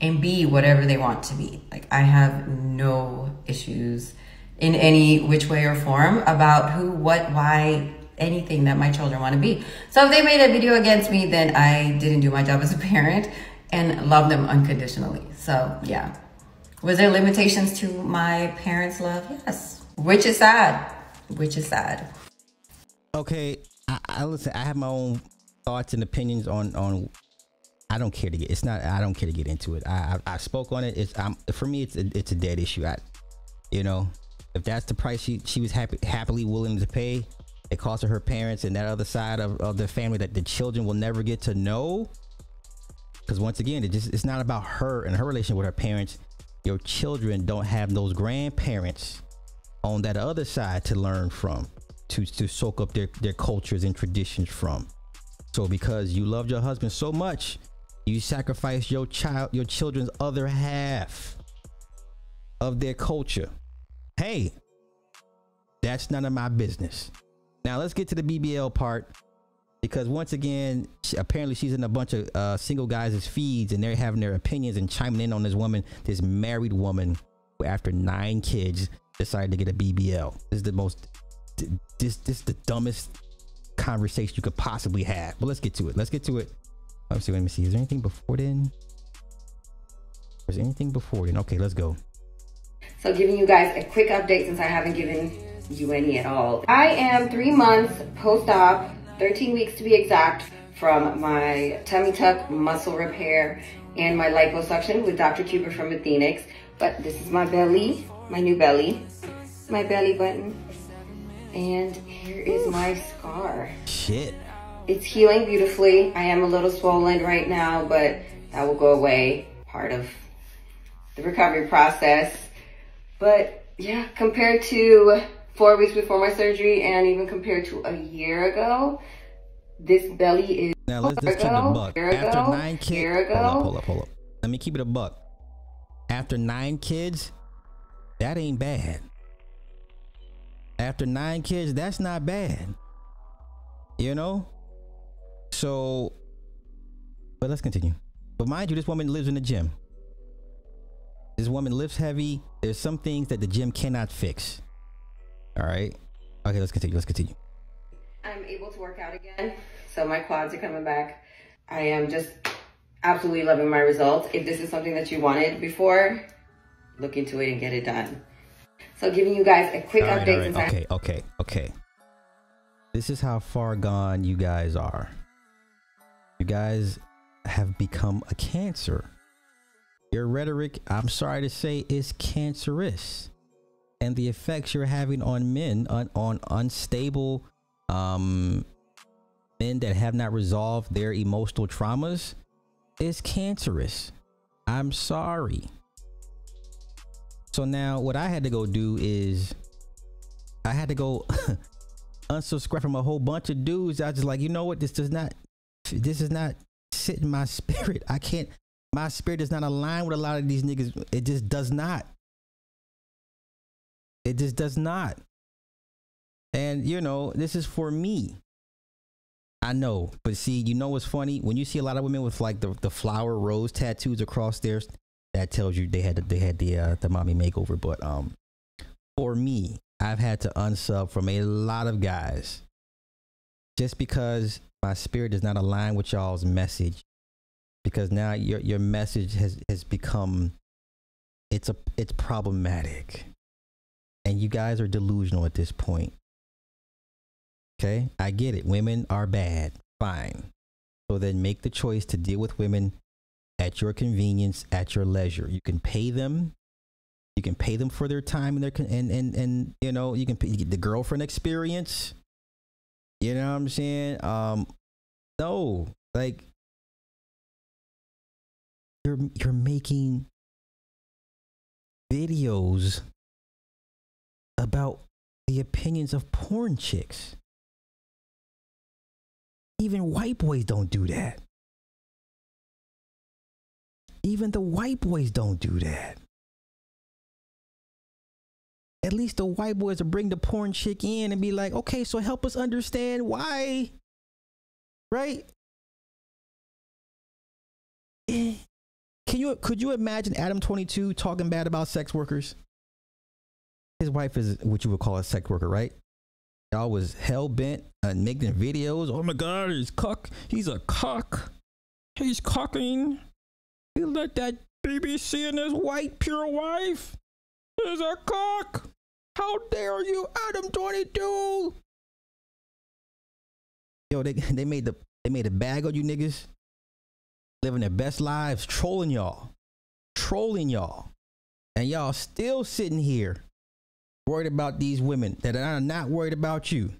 and be whatever they want to be. Like, I have no issues in any which way or form about who, what, why, anything that my children want to be. So if they made a video against me, then I didn't do my job as a parent and love them unconditionally. So yeah. Was there limitations to my parents' love? Yes. Which is sad. Which is sad. Okay. I, I listen, I have my own thoughts and opinions on on I don't care to get it's not I don't care to get into it. I I, I spoke on it. It's um for me it's a, it's a dead issue. I you know, if that's the price she she was happy happily willing to pay, it cost her her parents and that other side of, of the family that the children will never get to know. Because once again, it just it's not about her and her relation with her parents. Your children don't have those grandparents on that other side to learn from, to to soak up their their cultures and traditions from. So because you loved your husband so much, you sacrificed your child, your children's other half of their culture. Hey, that's none of my business. Now let's get to the BBL part because once again, she, apparently she's in a bunch of uh, single guys' feeds and they're having their opinions and chiming in on this woman, this married woman after nine kids decided to get a BBL. This is the most this this is the dumbest conversation you could possibly have. But let's get to it. Let's get to it. Let's see. Let me see. Is there anything before then? Is there anything before then? Okay, let's go. So giving you guys a quick update since I haven't given you any at all. I am three months post-op, 13 weeks to be exact, from my tummy tuck muscle repair and my liposuction with Dr. Cuber from Athenix. But this is my belly, my new belly, my belly button. And here is my scar. Shit. It's healing beautifully. I am a little swollen right now, but that will go away. Part of the recovery process. But yeah, compared to four weeks before my surgery and even compared to a year ago, this belly is now let's just keep it a buck. After nine kids, hold up, hold up, hold up. Let me keep it a buck. After nine kids, that ain't bad. After nine kids, that's not bad. You know? So, but let's continue. But mind you, this woman lives in the gym. This woman lifts heavy. There's some things that the gym cannot fix. All right. Okay, let's continue. Let's continue. I'm able to work out again. So my quads are coming back. I am just absolutely loving my results. If this is something that you wanted before, look into it and get it done. So giving you guys a quick right, update. Right. Okay, okay, okay. This is how far gone you guys are. You guys have become a cancer. Your rhetoric, I'm sorry to say, is cancerous. And the effects you're having on men, on, on unstable um, men that have not resolved their emotional traumas, is cancerous. I'm sorry. So now what I had to go do is I had to go unsubscribe from a whole bunch of dudes. I was just like, you know what? This does not, this is not sit in my spirit. I can't, my spirit does not align with a lot of these niggas. It just does not. It just does not. And you know, this is for me. I know, but see, you know what's funny? When you see a lot of women with like the, the flower rose tattoos across theirs, that tells you they had the, they had the uh, the mommy makeover. But um, for me, I've had to unsub from a lot of guys just because my spirit does not align with y'all's message because now your your message has has become it's a it's problematic. And you guys are delusional at this point. Okay? I get it. Women are bad. Fine. So then make the choice to deal with women at your convenience at your leisure. You can pay them. You can pay them for their time and their and and and you know you can pay the girlfriend experience. You know what i'm saying? Um no. Like you're you're making videos about the opinions of porn chicks. Even white boys don't do that. Even the white boys don't do that. At least the white boys will bring the porn chick in and be like, okay, so help us understand why. Right? Can you could you imagine Adam 22 talking bad about sex workers? His wife is what you would call a sex worker, right? Y'all was hell bent on making videos. Oh my god, he's cock. He's a cock. He's cocking. He let that BBC and his white pure wife is a cock. How dare you, Adam 22? Yo, they they made the they made a bag on you niggas living their best lives, trolling y'all, trolling y'all. And y'all still sitting here worried about these women that are not worried about you.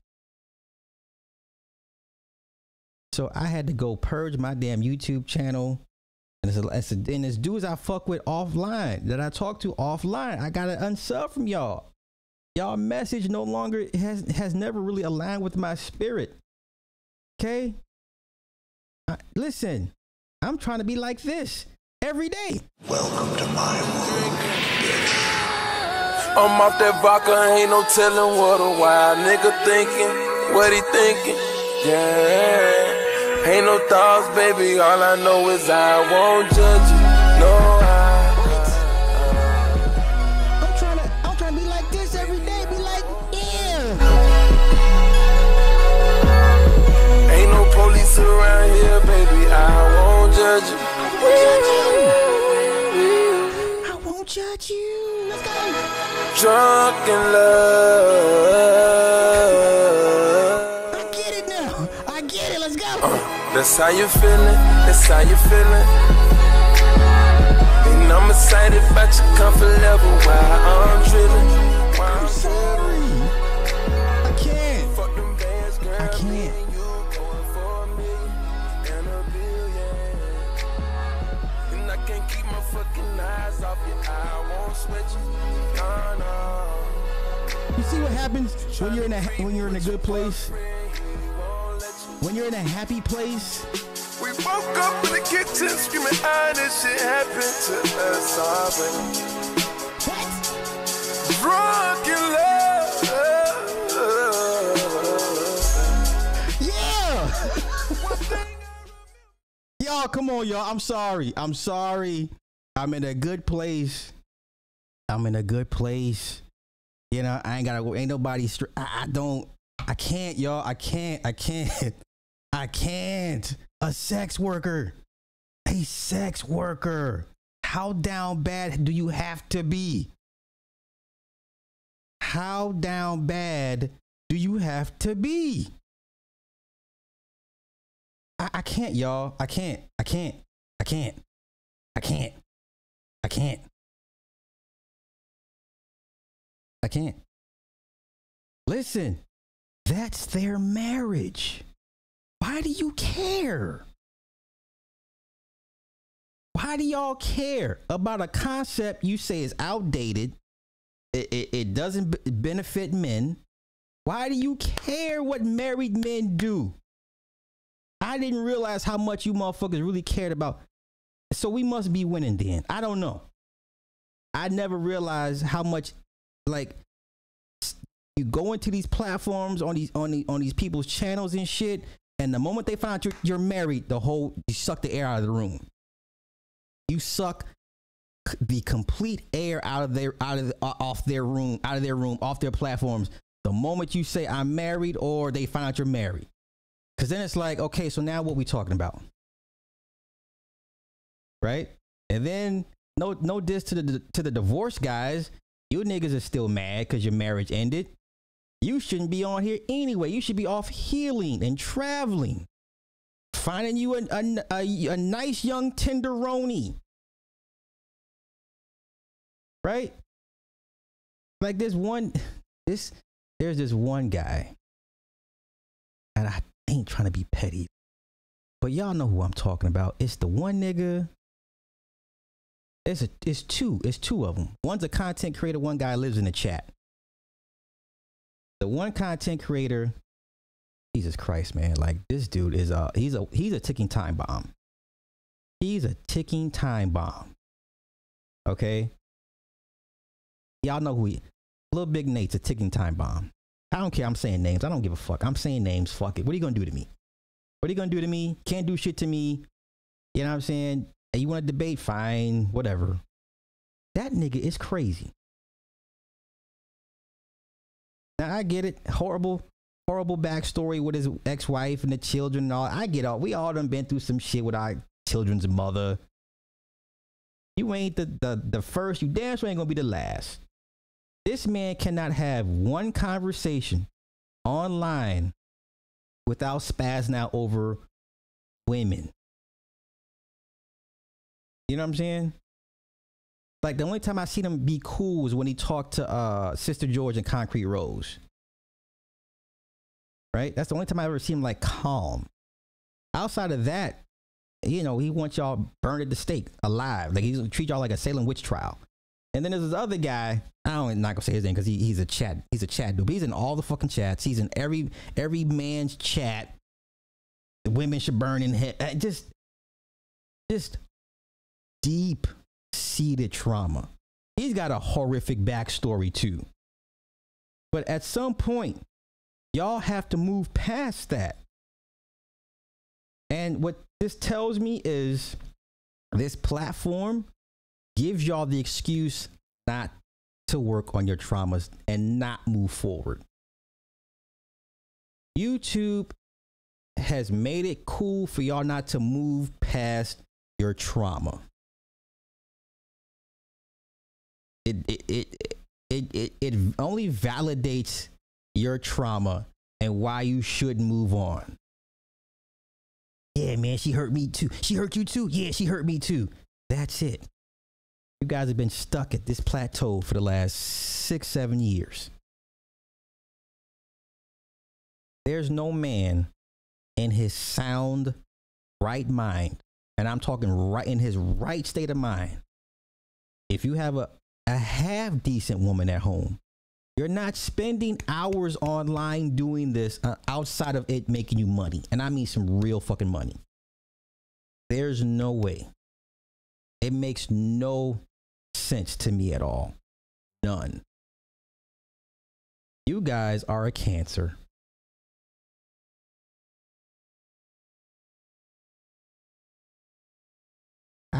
So I had to go purge my damn YouTube channel. And it's, a, it's, a, and it's dudes I fuck with offline that I talk to offline. I gotta unsub from y'all. Y'all message no longer has has never really aligned with my spirit. Okay? Uh, listen, I'm trying to be like this every day. Welcome to my world, bitch. I'm off that vodka, ain't no telling what a wild nigga thinking, what he thinking. Yeah, ain't no thoughts, baby. All I know is I won't judge you. No, around here, baby, I won't judge you. I won't judge you. Let's go. Drunk in love. I get it now. I get it. Let's go. Uh, that's how you feeling. That's how you feeling. And I'm excited about your comfort level while I'm drilling. Happens when you're in a when you're in a good place? When you're in a happy place? We woke up in the kitchen screaming, ah, this shit happened to us already. Drunk in love. Yeah. y'all, come on, y'all. I'm sorry. I'm sorry. I'm in a good place. I'm in a good place. You know, I ain't gotta go. Ain't nobody. Str- I, I don't. I can't, y'all. I can't. I can't. I can't. A sex worker. A sex worker. How down bad do you have to be? How down bad do you have to be? I, I can't, y'all. I can't. I can't. I can't. I can't. I can't. I can't. Listen, that's their marriage. Why do you care? Why do y'all care about a concept you say is outdated? It, it, it doesn't benefit men. Why do you care what married men do? I didn't realize how much you motherfuckers really cared about. So we must be winning then. I don't know. I never realized how much like you go into these platforms on these on the, on these people's channels and shit and the moment they find out you're, you're married the whole you suck the air out of the room. You suck the complete air out of their out of the, off their room out of their room off their platforms the moment you say i'm married or they find out you're married. Because then it's like okay so now what we talking about? Right? And then no no diss to the to the divorce guys you niggas are still mad because your marriage ended. You shouldn't be on here anyway. You should be off healing and traveling. Finding you a, a, a, a nice young tenderoni. Right? Like this one this there's this one guy and i ain't trying to be petty but y'all know who i'm talking about. It's the one nigga it's a, it's two it's two of them one's a content creator one guy lives in the chat. The one content creator jesus christ man like this dude is a he's a he's a ticking time bomb. He's a ticking time bomb. Okay? Y'all know who he little big nate's a ticking time bomb. I don't care i'm saying names i don't give a fuck. I'm saying names fuck it. What are you gonna do to me? What are you gonna do to me? Can't do shit to me. You know what i'm saying you want to debate fine whatever that nigga is crazy now I get it. Horrible, horrible backstory with his ex-wife and the children and all. I get all. We all done been through some shit with our children's mother. You ain't the the, the first. You damn sure ain't gonna be the last. This man cannot have one conversation online without spazzing out over women. You know what I'm saying? Like the only time I seen him be cool was when he talked to uh, Sister George and Concrete Rose. Right? That's the only time I ever seen him like calm. Outside of that, you know, he wants y'all burned at the stake alive. Like he's treat y'all like a Salem witch trial. And then there's this other guy. I don't I'm not gonna say his name because he, he's a chat. He's a chat dude. He's in all the fucking chats. He's in every every man's chat. The women should burn in hell. Just, just deep seated trauma. He's got a horrific backstory too. But at some point, y'all have to move past that. And what this tells me is this platform gives y'all the excuse not to work on your traumas and not move forward. YouTube has made it cool for y'all not to move past your trauma. It it it it it, only validates your trauma and why you should move on. Yeah, man, she hurt me too. She hurt you too. Yeah, she hurt me too. That's it. You guys have been stuck at this plateau for the last six, seven years. There's no man in his sound, right mind, and I'm talking right in his right state of mind. If you have a, a half decent woman at home, you're not spending hours online doing this uh, outside of it making you money. And I mean some real fucking money. There's no way. It makes no sense to me at all. None. You guys are a cancer.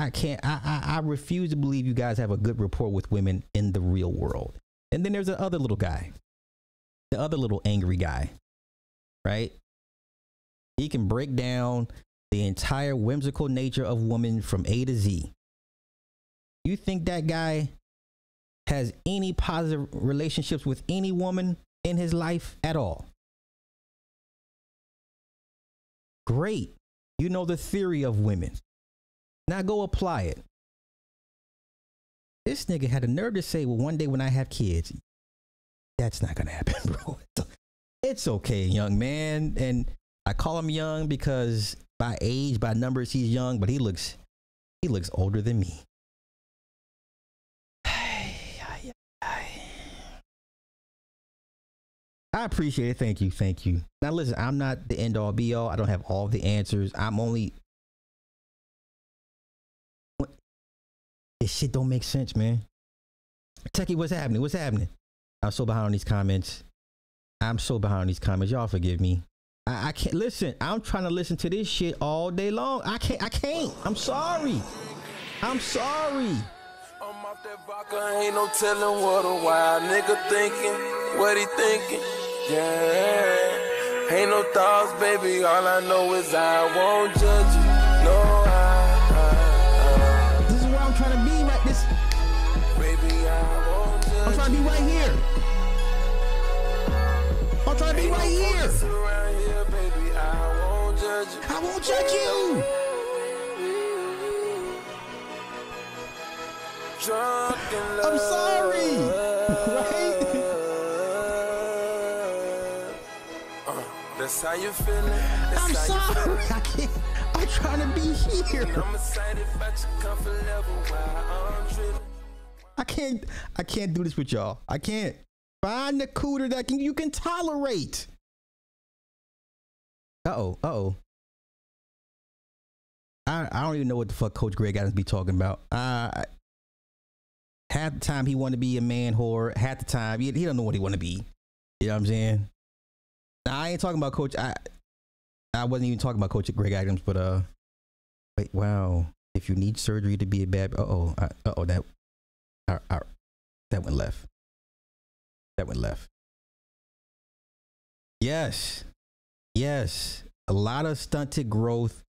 I can't I, I, I refuse to believe you guys have a good rapport with women in the real world. And then there's the other little guy. The other little angry guy. Right? He can break down the entire whimsical nature of woman from A to Z. You think that guy has any positive relationships with any woman in his life at all? Great. You know the theory of women. Now go apply it. This nigga had a nerve to say, well, one day when I have kids, that's not gonna happen, bro. It's okay, young man. And I call him young because by age, by numbers, he's young, but he looks he looks older than me. I appreciate it. Thank you. Thank you. Now listen, I'm not the end all be all. I don't have all the answers. I'm only this shit don't make sense, man. Techie, what's happening? What's happening? I'm so behind on these comments. I'm so behind on these comments. Y'all forgive me. I, I, can't listen. I'm trying to listen to this shit all day long. I can't. I can't. I'm sorry. I'm sorry. I'm off that vodka, ain't no telling what a wild nigga thinking, what he thinking. Yeah, ain't no thoughts, baby. All I know is I won't judge you. Right here. I won't judge you. I won't judge you. Drunk in love. I'm sorry. Right? Uh, that's how you feeling. I'm sorry. I can't. I'm trying to be here. I'm excited about your comfort level while I'm tripping. I can't. I can't do this with y'all. I can't. Find the cooter that can you can tolerate. Uh oh. Uh oh. I I don't even know what the fuck Coach Greg Adams be talking about. Uh, half the time he want to be a man whore. Half the time he, he don't know what he want to be. You know what I'm saying? Now, I ain't talking about Coach. I I wasn't even talking about Coach Greg Adams, but uh, wait, wow. If you need surgery to be a bad, uh oh, uh oh, that, uh, that went left. That went left. Yes, yes, a lot of stunted growth.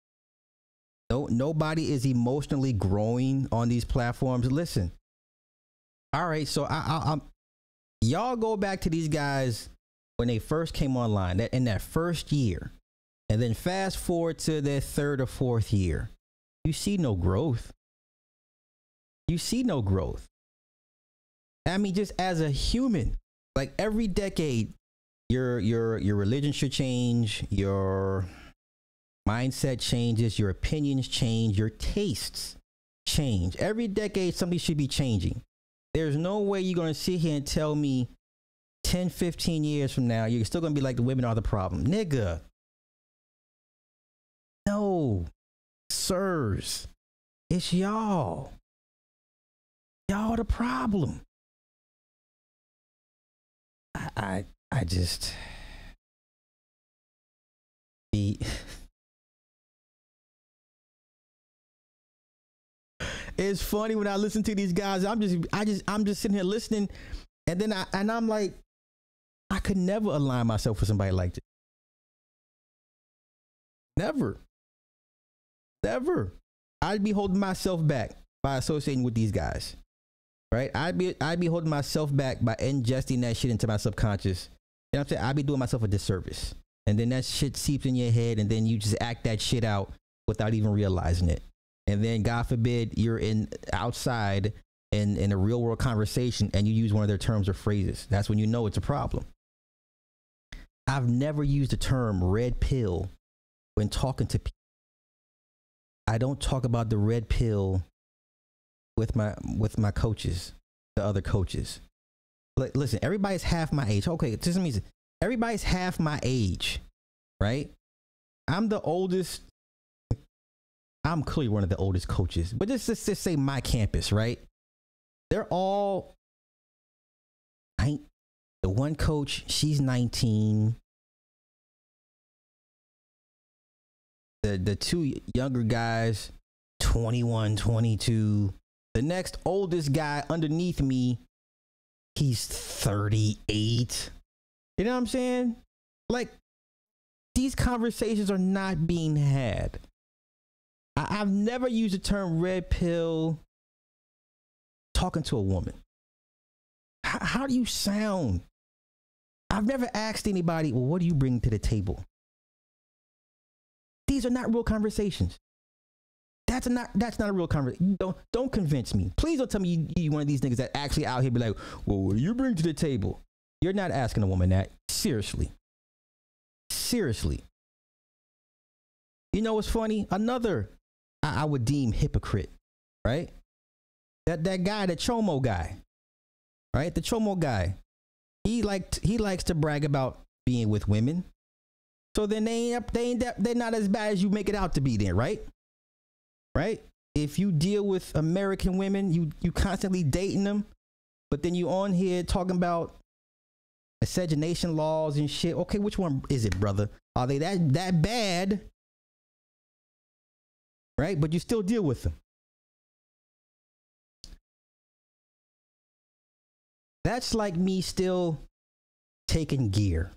No, nobody is emotionally growing on these platforms. Listen, all right, so I, I, I'm y'all go back to these guys when they first came online that in that first year and then fast forward to their third or fourth year you see no growth you see no growth i mean just as a human like every decade your your your religion should change your mindset changes your opinions change your tastes change every decade something should be changing there's no way you're going to sit here and tell me 10, 15 years from now, you're still going to be like the women are the problem. Nigga. No. Sirs. It's y'all. Y'all the problem. I I, just the It's funny when I listen to these guys. I'm just I just I'm just sitting here listening and then I and I'm like I could never align myself with somebody like this. Never. Never. I'd be holding myself back by associating with these guys. Right? I'd be I'd be holding myself back by ingesting that shit into my subconscious. You know what I'm saying? I'd be doing myself a disservice. And then that shit seeps in your head and then you just act that shit out without even realizing it. And then God forbid you're in outside in, in a real world conversation and you use one of their terms or phrases. That's when you know it's a problem. I've never used the term red pill when talking to people. I don't talk about the red pill with my with my coaches, the other coaches. Listen, everybody's half my age. Okay, this means everybody's half my age, right? I'm the oldest. I'm clearly one of the oldest coaches, but just, just, just say my campus, right? They're all. I, the one coach, she's 19. The the two younger guys, 21, 22. The next oldest guy underneath me, he's 38. You know what I'm saying? Like these conversations are not being had. I, have never used the term red pill talking to a woman. H- how do you sound? I've never asked anybody, well, what do you bring to the table? These are not real conversations. That's not that's not a real conversation. Don't don't convince me. Please don't tell me you, you one of these niggas that actually out here be like, well, what do you bring to the table? You're not asking a woman that. Seriously. Seriously. You know what's funny? Another I, I would deem hypocrite, right? That that guy, the Chomo guy, right? The Chomo guy. He liked he likes to brag about being with women. So then they ain't up, they ain't that, they're not as bad as you make it out to be then, right? Right? If you deal with American women, you you constantly dating them, but then you on here talking about miscegenation laws and shit. Okay, which one is it, brother? Are they that that bad? Right? But you still deal with them. That's like me still taking gear.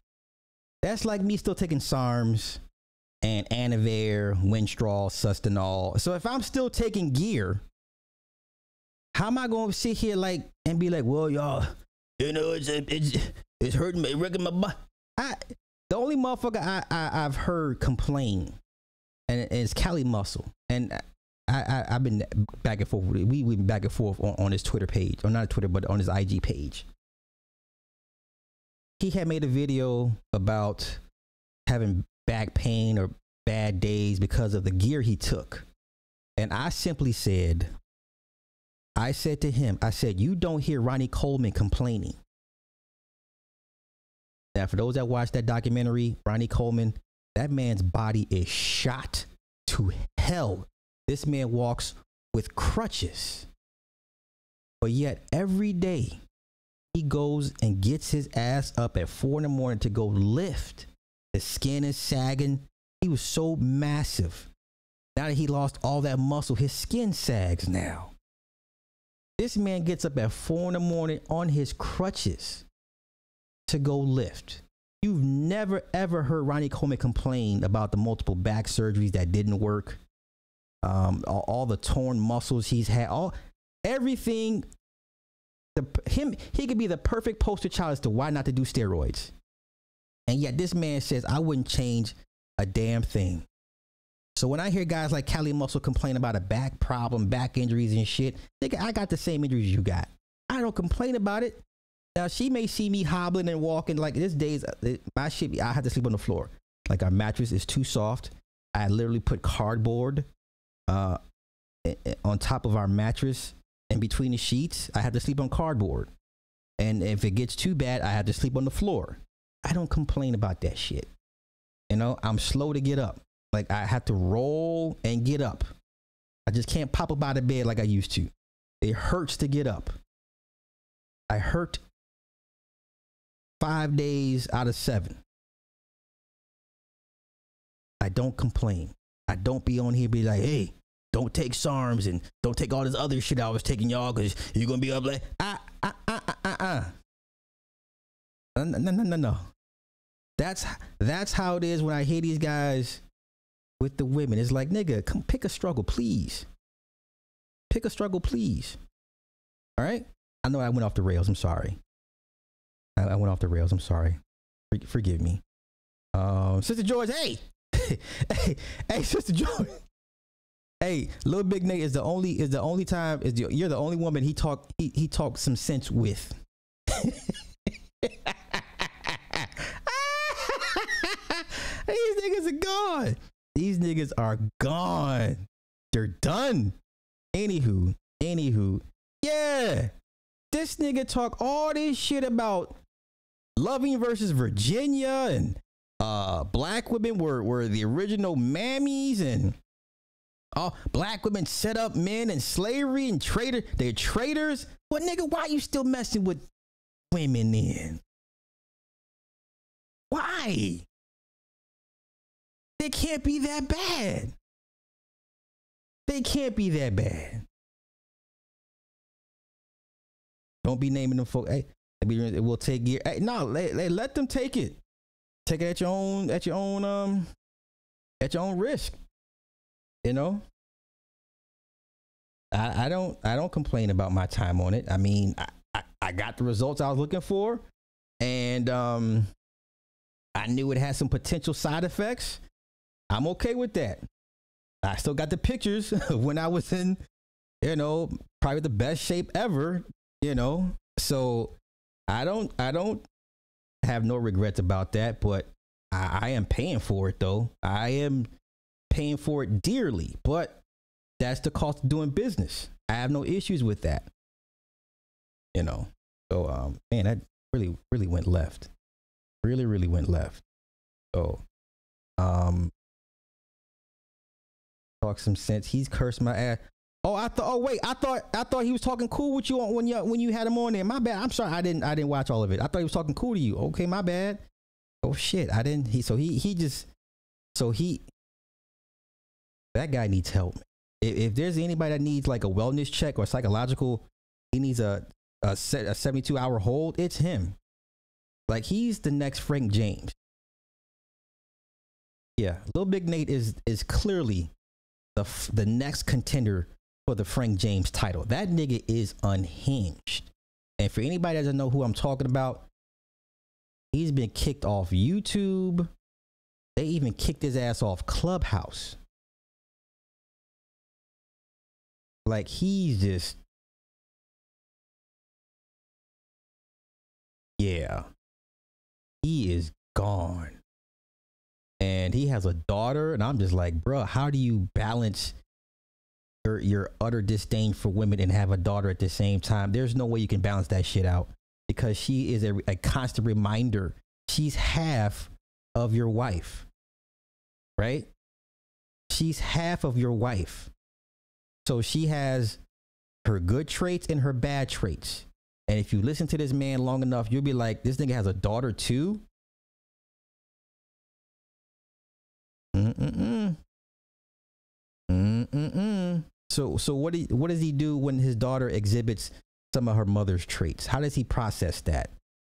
That's like me still taking SARMs and Anavar, Winstrol, Sustanon. So if I'm still taking gear, how am I going to sit here like and be like, well, y'all, you know, it's it's it's hurting me, wrecking my butt. I the only motherfucker I, I have heard complain, and it's Cali Muscle, and I, I have been back and forth. We we've been back and forth on, on his Twitter page, or not Twitter, but on his IG page. He had made a video about having back pain or bad days because of the gear he took, and I simply said, I said to him, I said, you don't hear Ronnie Coleman complaining. Now, for those that watched that documentary, Ronnie Coleman, that man's body is shot to hell. This man walks with crutches. But yet, every day, he goes and gets his ass up at four in the morning to go lift. His skin is sagging. He was so massive. Now that he lost all that muscle, his skin sags now. This man gets up at four in the morning on his crutches to go lift. You've never ever heard Ronnie Coleman complain about the multiple back surgeries that didn't work, um, all, all, the torn muscles he's had, all everything. The him he could be the perfect poster child as to why not to do steroids, and yet this man says I wouldn't change a damn thing. So when I hear guys like Cali Muscle complain about a back problem, back injuries and shit, nigga, I got the same injuries you got. I don't complain about it. Now she may see me hobbling and walking like this days. Uh, my shit, I have to sleep on the floor. Like our mattress is too soft. I literally put cardboard uh, on top of our mattress and between the sheets. I have to sleep on cardboard. And if it gets too bad, I have to sleep on the floor. I don't complain about that shit. You know, I'm slow to get up. Like I have to roll and get up. I just can't pop up out of bed like I used to. It hurts to get up. I hurt five days out of seven. I don't complain. I don't be on here be like, hey, don't take SARMs and don't take all this other shit I was taking y'all because you're gonna be up like ah ah ah ah ah ah. No no no no no. That's that's how it is when I hear these guys with the women. It's like, nigga, come pick a struggle, please. Pick a struggle, please. All right. I know I went off the rails. I'm sorry. I, I went off the rails. I'm sorry. For, forgive me. Um, Sister George, hey, hey, hey, Sister George. Hey, little Big Nate is the only is the only time is the, you're the only woman he talk he he talked some sense with. niggas are gone. These niggas are gone. They're done. Anywho, anywho, yeah. This nigga talk all this shit about Loving versus Virginia and uh black women were were the original mammies and all black women set up men and slavery and traitor they're traitors. But nigga, why you still messing with women then? Why? They can't be that bad. They can't be that bad. Don't be naming them folks. Hey, it will take years. Hey, no, let, let, let them take it. Take it at your own at your own um at your own risk. You know. I, I don't I don't complain about my time on it. I mean, I, I, I got the results I was looking for, and um, I knew it had some potential side effects. I'm okay with that. I still got the pictures when I was in, you know, probably the best shape ever, you know. So I don't I don't have no regrets about that, but I, I am paying for it though. I am paying for it dearly, but that's the cost of doing business. I have no issues with that. You know. So um man, that really, really went left. Really, really went left. So um talk some sense. He's cursed my ass. Oh, I thought. Oh, wait. I thought. I thought he was talking cool with you when you when you had him on there. My bad. I'm sorry. I didn't. I didn't watch all of it. I thought he was talking cool to you. Okay, my bad. Oh shit. I didn't. He. So he. He just. So he. That guy needs help. If, if there's anybody that needs like a wellness check or psychological, he needs a a set a 72 hour hold. It's him. Like he's the next Frank James. Yeah, little Big Nate is is clearly the the next contender for the Frank James title. That nigga is unhinged. And for anybody that doesn't know who I'm talking about, he's been kicked off YouTube. They even kicked his ass off Clubhouse. Like he's just Yeah. He is gone. And he has a daughter and I'm just like, bro, how do you balance your your utter disdain for women and have a daughter at the same time. There's no way you can balance that shit out because she is a, a constant reminder. She's half of your wife, right? She's half of your wife. So she has her good traits and her bad traits. And if you listen to this man long enough, you'll be like, this nigga has a daughter too. Mm-mm-mm. Mm-mm-mm. So so what do what does he do when his daughter exhibits some of her mother's traits? How does he process that?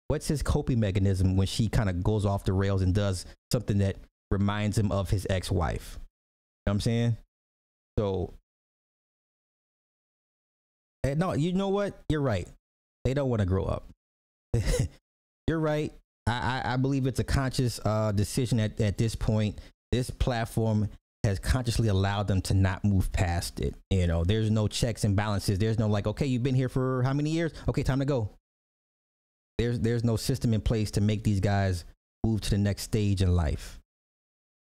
What's his coping mechanism when she kind of goes off the rails and does something that reminds him of his ex-wife? You know what I'm saying? So eh, no, you know what? You're right. They don't want to grow up. You're right. I, I, I, believe it's a conscious uh, decision at, at this point. This platform has consciously allowed them to not move past it. You know, there's no checks and balances. There's no like, okay, you've been here for how many years? Okay, time to go. There's there's no system in place to make these guys move to the next stage in life.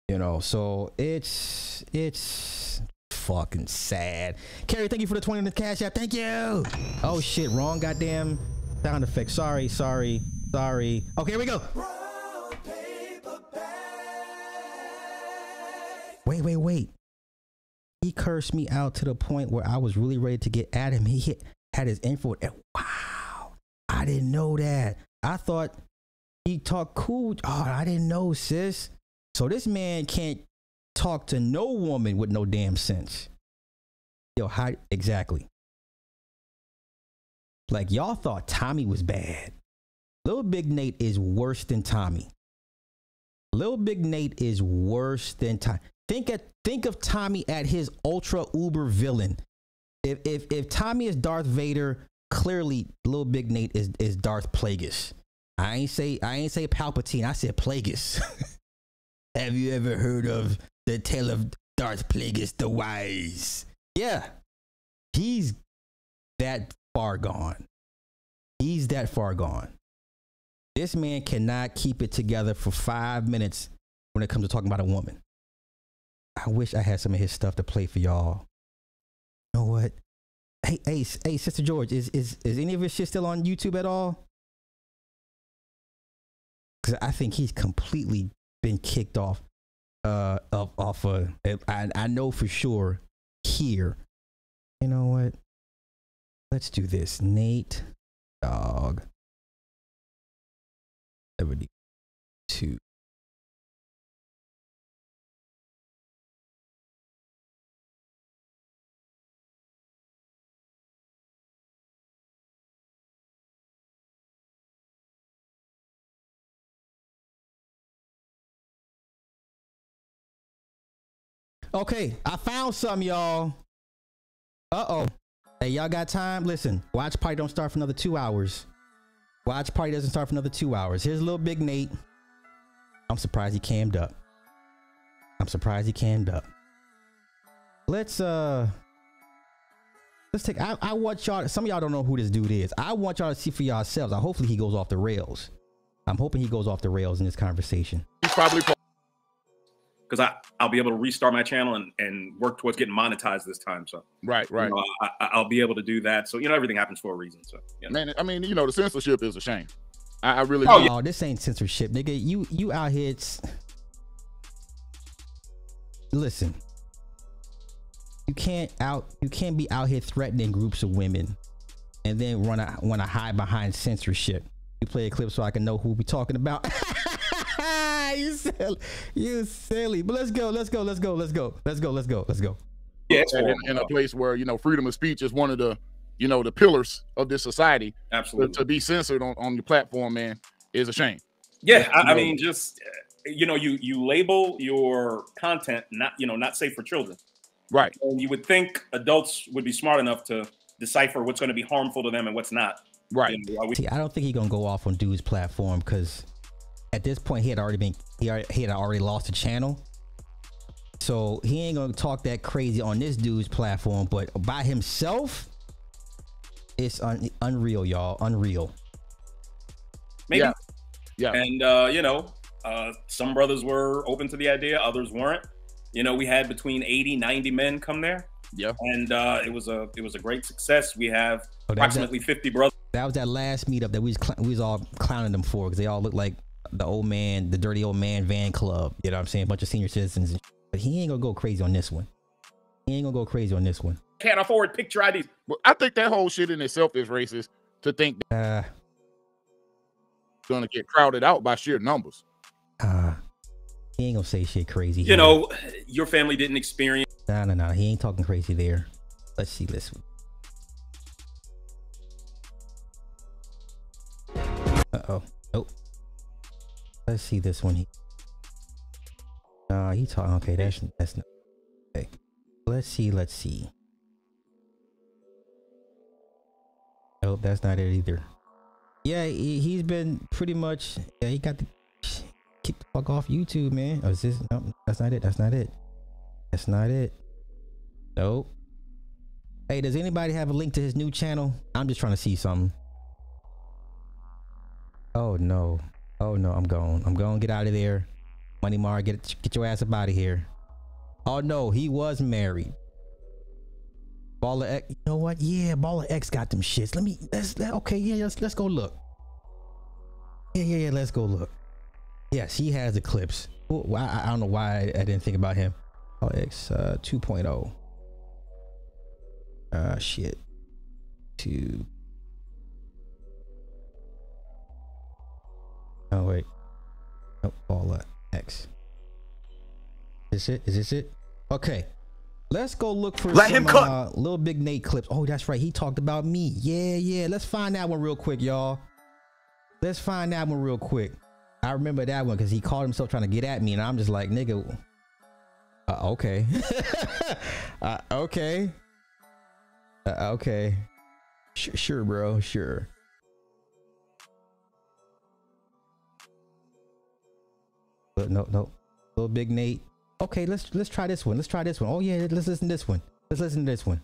You know, so it's it's fucking sad. Carrie, thank you for the 20 in the cash app. Thank you. Oh shit, wrong goddamn sound effect. Sorry, sorry, sorry. Okay, here we go. Wait, wait, wait. He cursed me out to the point where I was really ready to get at him. He hit, had his info. And wow, I didn't know that. I thought he talked cool. Oh, I didn't know, sis. So this man can't talk to no woman with no damn sense. Yo, how exactly? Like y'all thought Tommy was bad. Little Big Nate is worse than Tommy. Little Big Nate is worse than Tommy. Think at think of Tommy at his ultra uber villain. if if if Tommy is Darth Vader, clearly little big Nate is is Darth Plagueis. I ain't say I ain't say Palpatine. I said Plagueis. Have you ever heard of the tale of Darth Plagueis the Wise? Yeah, he's that far gone. He's that far gone. This man cannot keep it together for five minutes when it comes to talking about a woman. I wish I had some of his stuff to play for y'all. You know what? Hey, hey, hey, Sister George, is is is any of his shit still on YouTube at all? Because I think he's completely been kicked off. Uh, off, off of. I I know for sure here. You know what? Let's do this. Nate, dog. 72. Okay, I found some, y'all. Uh oh. Hey, y'all got time? Listen, watch party don't start for another two hours. Watch party doesn't start for another two hours. Here's little big Nate. I'm surprised he cammed up. I'm surprised he cammed up. Let's uh let's take I, I want y'all some of y'all don't know who this dude is. I want y'all to see for yourselves. I hopefully he goes off the rails. I'm hoping he goes off the rails in this conversation. He's probably because I I'll be able to restart my channel and, and work towards getting monetized this time. So right, right, you know, I, will be able to do that. So you know everything happens for a reason. So you know. man, I mean you know the censorship is a shame. I, I really oh, oh this ain't censorship, nigga. You you out here. It's... Listen, you can't out you can't be out here threatening groups of women and then run a want to hide behind censorship. You play a clip so I can know who we talking about. you silly. You silly. But let's go. Let's go. Let's go. Let's go. Let's go. Let's go. Let's go. Yeah, in, in, a place where you know freedom of speech is one of the you know the pillars of this society. Absolutely. To, to be censored on on your platform, man, is a shame. Yeah, I, I mean, just you know, you you label your content not you know not safe for children. Right. And you would think adults would be smart enough to decipher what's going to be harmful to them and what's not. Right. You know, See, I don't think he's gonna go off on dude's platform because at this point he had already been he, already, he had already lost the channel. So he ain't gonna talk that crazy on this dude's platform, but by himself, it's un- unreal, y'all. Unreal. Maybe. Yeah. yeah. And uh, you know, uh, some brothers were open to the idea, others weren't. You know, we had between 80, 90 men come there. Yeah. And uh, it was a it was a great success. We have oh, approximately that, 50 brothers. That was that last meetup that we was cl- we was all clowning them for because they all looked like the old man, the dirty old man van club. You know what I'm saying? A bunch of senior citizens. But he ain't gonna go crazy on this one. He ain't gonna go crazy on this one. Can't afford picture IDs. Well, I think that whole shit in itself is racist to think that uh, gonna get crowded out by sheer numbers. Uh he ain't gonna say shit crazy. You here. know, your family didn't experience. No, no, no. He ain't talking crazy there. Let's see this. Uh oh. Nope. Let's see this one. Uh, he talking. Okay, that's that's not. Okay, let's see. Let's see. Nope, that's not it either. Yeah, he, has been pretty much. Yeah, he got the kick the fuck off YouTube, man. Oh, is this? No, that's not it. That's not it. That's not it. Nope. Hey, does anybody have a link to his new channel? I'm just trying to see something. Oh no. Oh no, I'm going. I'm going. Get out of there. Money Mar, get get your ass up out of here. Oh no, he was married. Baller X, you know what? Yeah, Baller X got them shits. Let me let's let, okay, yeah, let's let's go look. Yeah, yeah, yeah, let's go look. Yes, he has the clips. Well, I, I don't know why I, I didn't think about him. Baller X uh 2.0. Uh shit. Two Oh wait. Nope, all that. X. Is it? Is this it? Okay. Let's go look for Let some, him cut. Uh, little big Nate clips. Oh, that's right. He talked about me. Yeah, yeah. Let's find that one real quick, y'all. Let's find that one real quick. I remember that one because he called himself trying to get at me, and I'm just like, nigga. Uh, okay. uh, okay. Uh, okay. Sh- sure, bro. Sure. But no, no. Little big Nate. Okay, let's let's try this one. Let's try this one. Oh yeah, let's listen to this one. Let's listen to this one.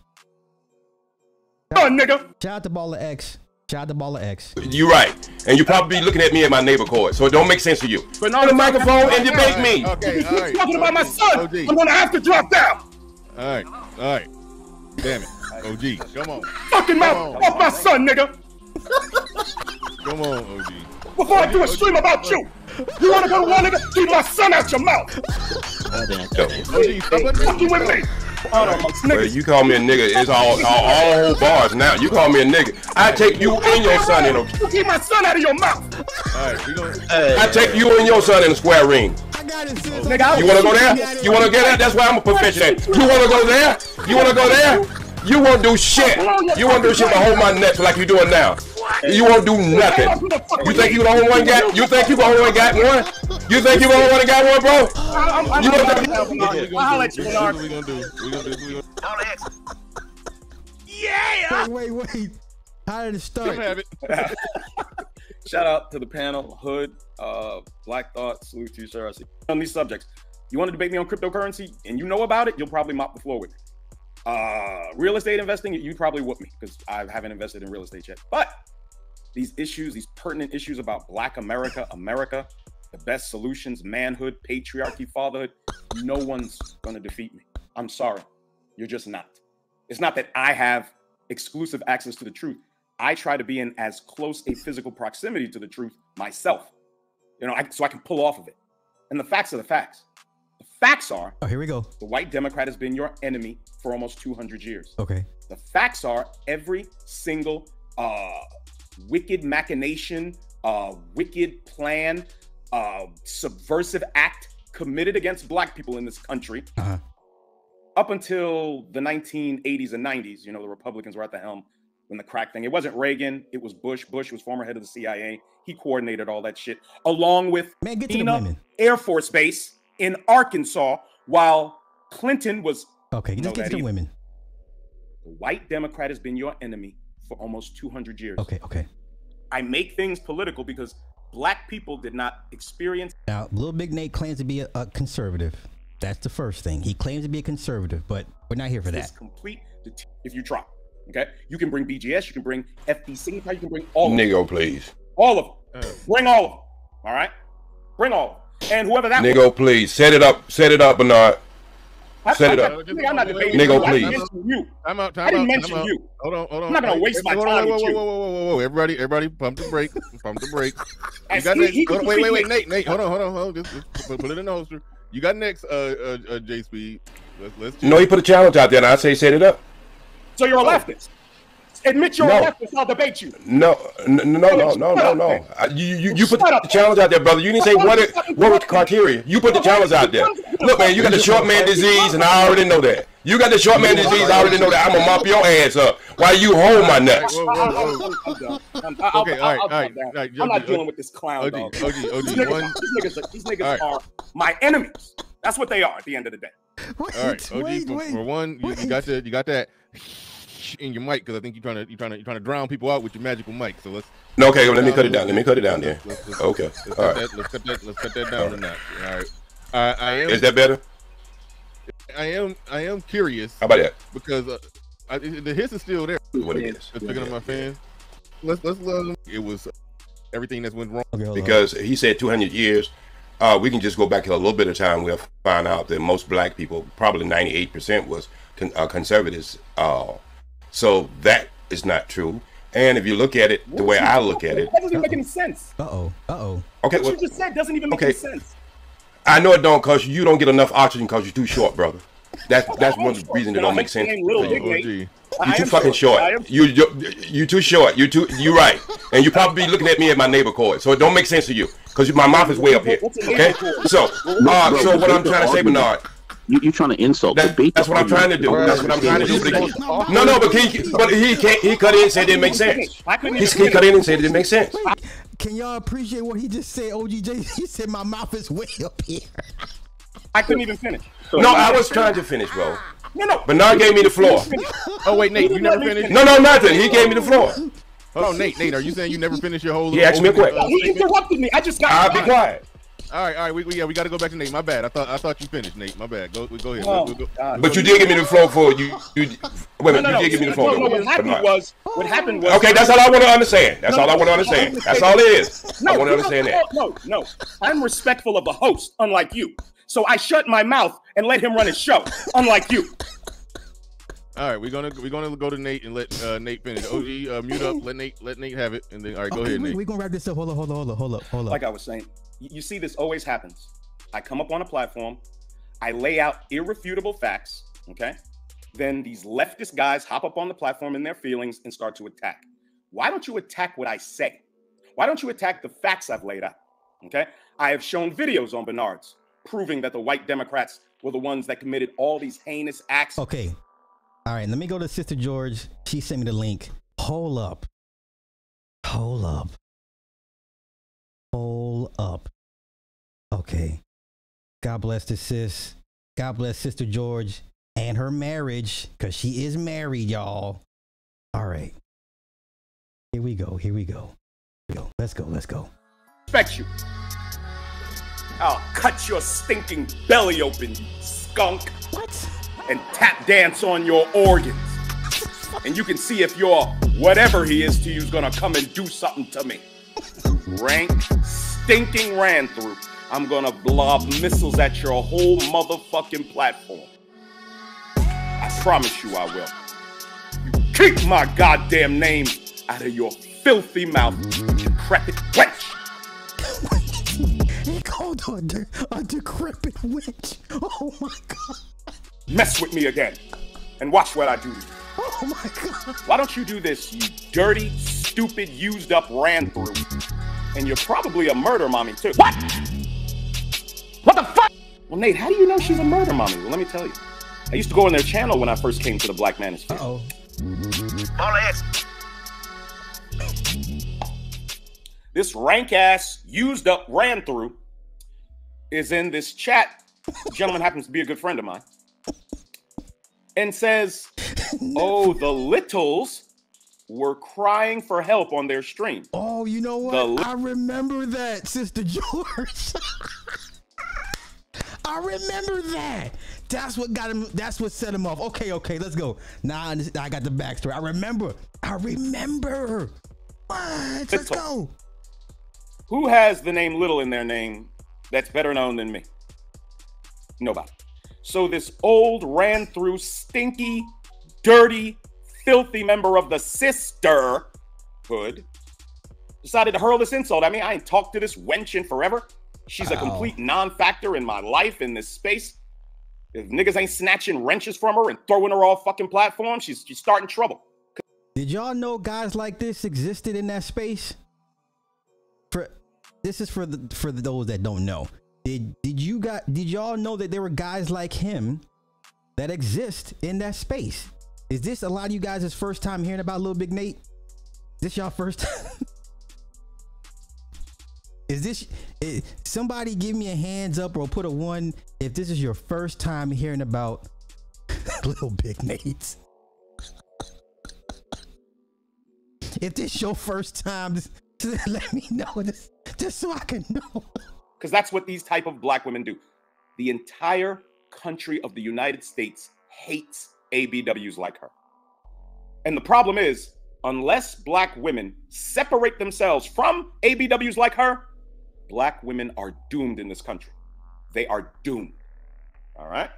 Oh, nigga. Shout out to Baller X. Shout out to Baller X. You right. And you probably be looking at me at my neighbor court, so it don't make sense to you. But on the microphone and debate me. Okay, all right. talking about my son. OG. I'm gonna have to drop down. All right, all right. Damn it, OG, come on, Fucking mouth off my son, nigga. come on, OG. Before I do a stream about you. You wanna go to one nigga? Keep my son out your mouth. OG, stop Fucking with me. Well, you call me a nigga, it's all, all, all whole bars now. You call me a nigga. I take you and your son in a. You keep my son out of your mouth. All right, we gonna. I take you and your son in a square ring. Nigga, I You wanna go there? You wanna get that? That's why I'm a professional. You wanna go there? You wanna go there? You won't do shit. You won't do shit but hold my neck like you doing now. You won't do nothing. You think you the only one got? You think you the only one got one? You think you the only one got one, bro? You don't think? I'll let you know. We gonna do? We gonna do? We gonna Yeah. Wait, wait, wait. How did it start? have it. Shout out to the panel, Hood, uh, Black Thought, salute to you, sir. I see on these subjects. You want to debate me on cryptocurrency and you know about it, you'll probably mop the floor with me. Uh, real estate investing, you probably whoop me because I haven't invested in real estate yet. But these issues, these pertinent issues about Black America, America, the best solutions, manhood, patriarchy, fatherhood, no one's going to defeat me. I'm sorry. You're just not. It's not that I have exclusive access to the truth. I try to be in as close a physical proximity to the truth myself, you know, I, so I can pull off of it. And the facts are the facts. The facts are Oh, here we go. the white Democrat has been your enemy for almost 200 years. Okay. The facts are every single uh, wicked machination, uh, wicked plan, uh, subversive act committed against black people in this country Uh-huh. up until the 1980s and 90s. You know, the Republicans were at the helm when the crack thing. It wasn't Reagan. It was Bush. Bush was former head of the CIA. He coordinated all that shit along with Man, get to the Air Force Base in Arkansas, while Clinton was. Okay, let's get to the either. women. The white Democrat has been your enemy for almost 200 years. Okay, okay. I make things political because black people did not experience Now, Little Big Nate claims to be a, a conservative. That's the first thing. He claims to be a conservative, but we're not here for this that. complete det- if you try. Okay, you can bring BGS, you can bring FD Signify, you can bring all of them. Nigga, please. All of them. Uh. Bring all of them. All right, bring all of them. And whoever that Nigga, please. Set it up. Set it up, Bernard. I- Set it up. nigga, I'm not debating Nigga, you. I didn't mention you. Time out, time I didn't out, mention out. you. Hold on, hold on. I'm not gonna Hey, waste my hey, time on, whoa, you. whoa, whoa, whoa, whoa, whoa, Everybody, everybody, pump the brake. pump the brake. You got see, next. he hold wait, wait, wait. Nate, Nate, hold on, hold on, hold on. Just, just put, put it in the holster. You got next, uh, uh, uh J Speed. Let's, let's. No, he put a challenge out there, and I say set it up. So you're a leftist. Admit you're No. a. I'll debate you. No, no, no, no, no, no, no. Uh, You, you, you put the challenge out there, brother. You didn't say what it, what was the criteria. You put the challenge out there. Look, man, you got the short man disease, and I already know that. You got the short man disease. I already know that. I'm gonna mop your ass up while you hold my nuts. Whoa, whoa, whoa. I'm done. I'm, I'll, Okay, I'll, all right, I'll, all right, calm down. all right, I'm not OG, dealing with this clown OG, dog. OG, These niggas, one. these niggas, are, these niggas All right. are my enemies. That's what they are at the end of the day. Wait, All right, OG. wait, for, wait. for one, you, you got the, you got that in your mic because I think you're trying to, you're trying to, you're trying to drown people out with your magical mic. So let's. No, okay, let me cut it down. Let me cut it down there. Let's, let's, Okay, Let's, all cut right. that, let's cut that. Let's cut that down a notch. All right. I, I am. Is that better? I am. I am curious How about that? because uh, I, the hiss is still there. What it is. Just picking up my fans. Let's let's let them. It was everything that's went wrong. Okay, hold on. Because he said 200 years. Uh, we can just go back a little bit of time. We'll find out that most black people, probably 98%, was con- uh, conservatives. Uh, so that is not true. And if you look at it the way I look at it, That doesn't even make any sense. Uh oh. Uh oh. okay, What well, you just said doesn't even make okay. any sense. I know it don't cause you don't get enough oxygen because you're too short, brother. That's that's one of the it don't make sense. Little to you. Nate. OG. You I too am fucking I short. am- You you you too short. You too you right. And you probably be looking at me at my neighbor court, so it don't make sense to you because my mouth is way up here. Okay, so uh, so what I'm trying to say, Bernard. You, you're trying to insult. That, debate that's what I'm trying to do. That's what I'm trying to do. But he, no, no, but he, but he can't. He cut in and said it didn't make sense. I couldn't He, even he cut in and said it didn't make sense. Can y'all appreciate what he just said, OGJ? He said my mouth is way up here. I couldn't even finish. No, I was trying to finish, bro. No, no. Bernard gave me the floor. oh wait, Nate, you never finished. No, no, nothing. He gave me the floor. Hold on, Nate. Nate, are you saying you never finished your whole? He asked me a question. He interrupted me. I just got. I'll be quiet. All right, all right. We, we, yeah, we got to go back to Nate. My bad. I thought I thought you finished, Nate. My bad. Go go ahead. Oh, We'll- we'll go- God. But you did give me the floor for you. you wait a minute. No, no, you did give me the floor. no, no, what happened was, what happened was. Okay, that's all I want to understand. That's No, all I want to understand. That's all it is. No, I want to understand that. No, no, I'm respectful of the host, unlike you. So I shut my mouth and let him run his show, unlike you. All right, we're gonna we're gonna go to Nate and let uh, Nate finish. OG, uh, mute up. Let Nate let Nate have it, and then all right, go Okay, ahead, we, Nate. we gonna wrap this up. Hold up, hold up, hold up, hold up, hold up. Like I was saying, you see, this always happens. I come up on a platform, I lay out irrefutable facts, okay? Then these leftist guys hop up on the platform in their feelings and start to attack. Why don't you attack what I say? Why don't you attack the facts I've laid out? Okay? I have shown videos on Bernard's proving that the white Democrats were the ones that committed all these heinous acts. Okay. All right, let me go to Sister George. She sent me the link. Hold up. Hold up. Hold up. Okay. God bless the sis. God bless Sister George and her marriage, because she is married, y'all. All right. Here we go. Here we go. Here we go. Let's go. Let's go. Respect you. I'll cut your stinking belly open, you skunk. What? And tap dance on your organs. And you can see if your whatever he is to you is gonna come and do something to me. Rank, stinking ran through. I'm gonna lob missiles at your whole motherfucking platform. I promise you I will. You keep my goddamn name out of your filthy mouth, decrepit wench. He called her a decrepit witch. Oh my God. Mess with me again. And watch what I do to you. Oh my God. Why don't you do this, you dirty, stupid, used up ran through? And you're probably a murder mommy too. What? What the fuck? Well, Nate, how do you know she's a murder mommy? Well, let me tell you. I used to go on their channel when I first came to the Black Manosphere. oh. All ass. This rank ass, used up, ran through is in this chat. Gentleman happens to be a good friend of mine. And says, Oh, the littles were crying for help on their stream. Oh, you know what? Li- I remember that, Sister George. I remember that. That's what got him. That's what set him off. Okay, okay, let's go. Now I, I got the backstory. I remember. I remember. What? Let's go. Who has the name Little in their name that's better known than me? Nobody. So this old, ran through, stinky, dirty, filthy member of the sisterhood decided to hurl this insult at me. I ain't talked to this wench in forever. She's a complete non-factor in my life in this space. If niggas ain't snatching wrenches from her and throwing her off fucking platforms, she's she's starting trouble. Did y'all know guys like this existed in that space? For this is for the for those that don't know. Did did you got did y'all know that there were guys like him that exist in that space? Is this a lot of you guys' first time hearing about Little Big Nate? This y'all first? Is this is, somebody give me a hands up or put a one if this is your first time hearing about Little Big Nate? If this your first time, just, just let me know this, just so I can know. Because that's what these type of black women do. The entire country of the United States hates ABWs like her. And the problem is, unless black women separate themselves from ABWs like her, black women are doomed in this country. They are doomed. All right?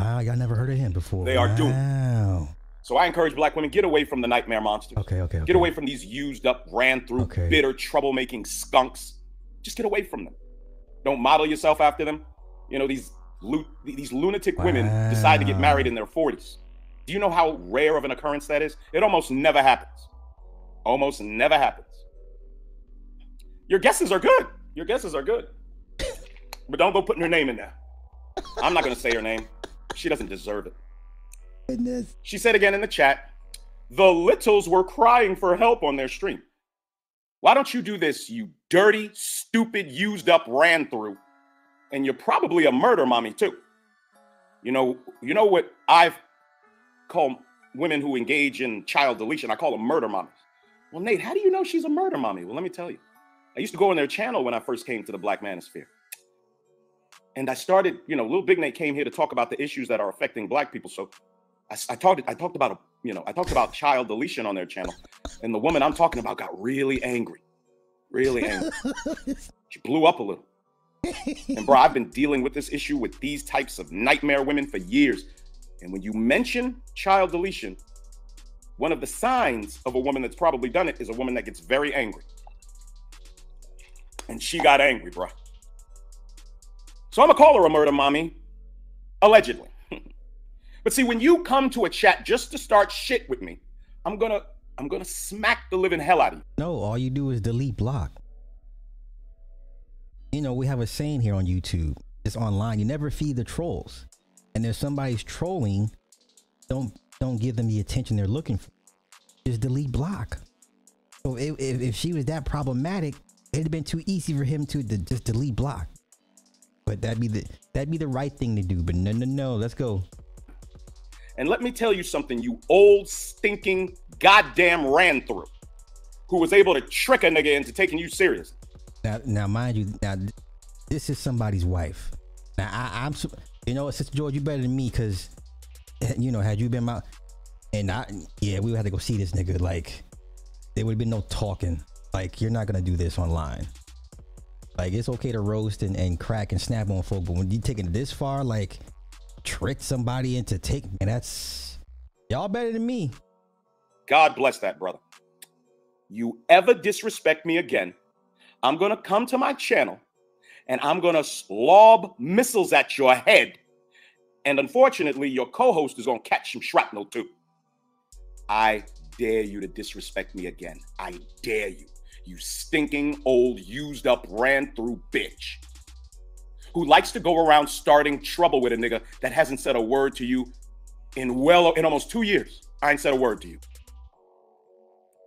Wow, y'all never heard of him before. They are doomed. So I encourage black women get away from the nightmare monsters. Okay, okay, okay. Get away from these used up, ran through, Okay. bitter, troublemaking skunks. Just get away from them. Don't model yourself after them. You know these lu- these lunatic women decide to get married in their 40s. Do you know how rare of an occurrence that is? It almost never happens. Almost never happens. Your guesses are good. Your guesses are good. But don't go putting her name in there. I'm not going to say her name. She doesn't deserve it. Goodness. She said again in the chat, the littles were crying for help on their stream. Why don't you do this, you dirty, stupid, used up, ran through? And you're probably a murder mommy too. You know, you know what I've call women who engage in child deletion, I call them murder mommies. Well, Nate, how do you know she's a murder mommy? Well, let me tell you. I used to go on their channel when I first came to the Black Manosphere. And I started, you know, Little Big Nate came here to talk about the issues that are affecting black people. So I, I talked, I talked about, you know, I talked about child deletion on their channel. And the woman I'm talking about got really angry, really angry. she blew up a little. And bro, I've been dealing with this issue with these types of nightmare women for years. And when you mention child deletion, one of the signs of a woman that's probably done it is a woman that gets very angry. And she got angry, bro. So I'm gonna call her a murder mommy, allegedly. but see, when you come to a chat just to start shit with me, I'm gonna I'm gonna smack the living hell out of you. No, all you do is delete block. You know, we have a saying here on YouTube. It's online. You never feed the trolls. And if somebody's trolling, don't don't give them the attention they're looking for. Just delete block. So if, if, if she was that problematic, it'd have been too easy for him to, to just delete block. But that'd be the that'd be the right thing to do. But no, no, no. Let's go. And let me tell you something, you old stinking goddamn ran through, who was able to trick a nigga into taking you serious. Now, now, mind you, now this is somebody's wife. Now, I, I'm, you know, Sister George, you better than me, cause, eh, you know, had you been my, and I, yeah, we would have to go see this nigga. Like, there would have been no talking. Like, you're not gonna do this online. Like, it's okay to roast and, and crack and snap on folk, but when you taking it this far, like, trick somebody into taking, and that's y'all better than me. God bless that brother. You ever disrespect me again? I'm going to come to my channel and I'm going to lob missiles at your head. And unfortunately, your co host is going to catch some shrapnel too. I dare you to disrespect me again. I dare you. You stinking old, used up, ran through bitch who likes to go around starting trouble with a nigga that hasn't said a word to you in well in almost two years. I ain't said a word to you.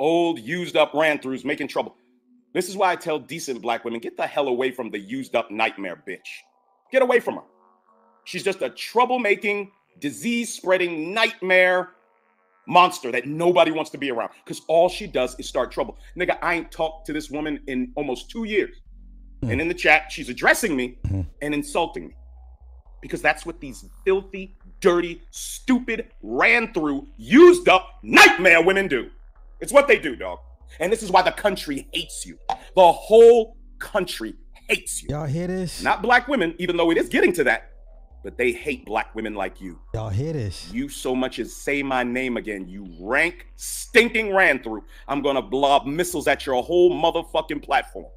Old, used up, ran throughs making trouble. This is why I tell decent black women get the hell away from the used up nightmare bitch. Get away from her. She's just a troublemaking, disease spreading nightmare monster that nobody wants to be around because all she does is start trouble. Nigga, I ain't talked to this woman in almost two years. Mm. And in the chat, she's addressing me mm. and insulting me because that's what these filthy, dirty, stupid, ran through, used up nightmare women do. It's what they do, dog. And this is why the country hates you. The whole country hates you. Y'all hear this? Not black women, even though it is getting to that, but they hate black women like you. Y'all hear this? You so much as say my name again, you rank, stinking ran through. I'm gonna blob missiles at your whole motherfucking platform.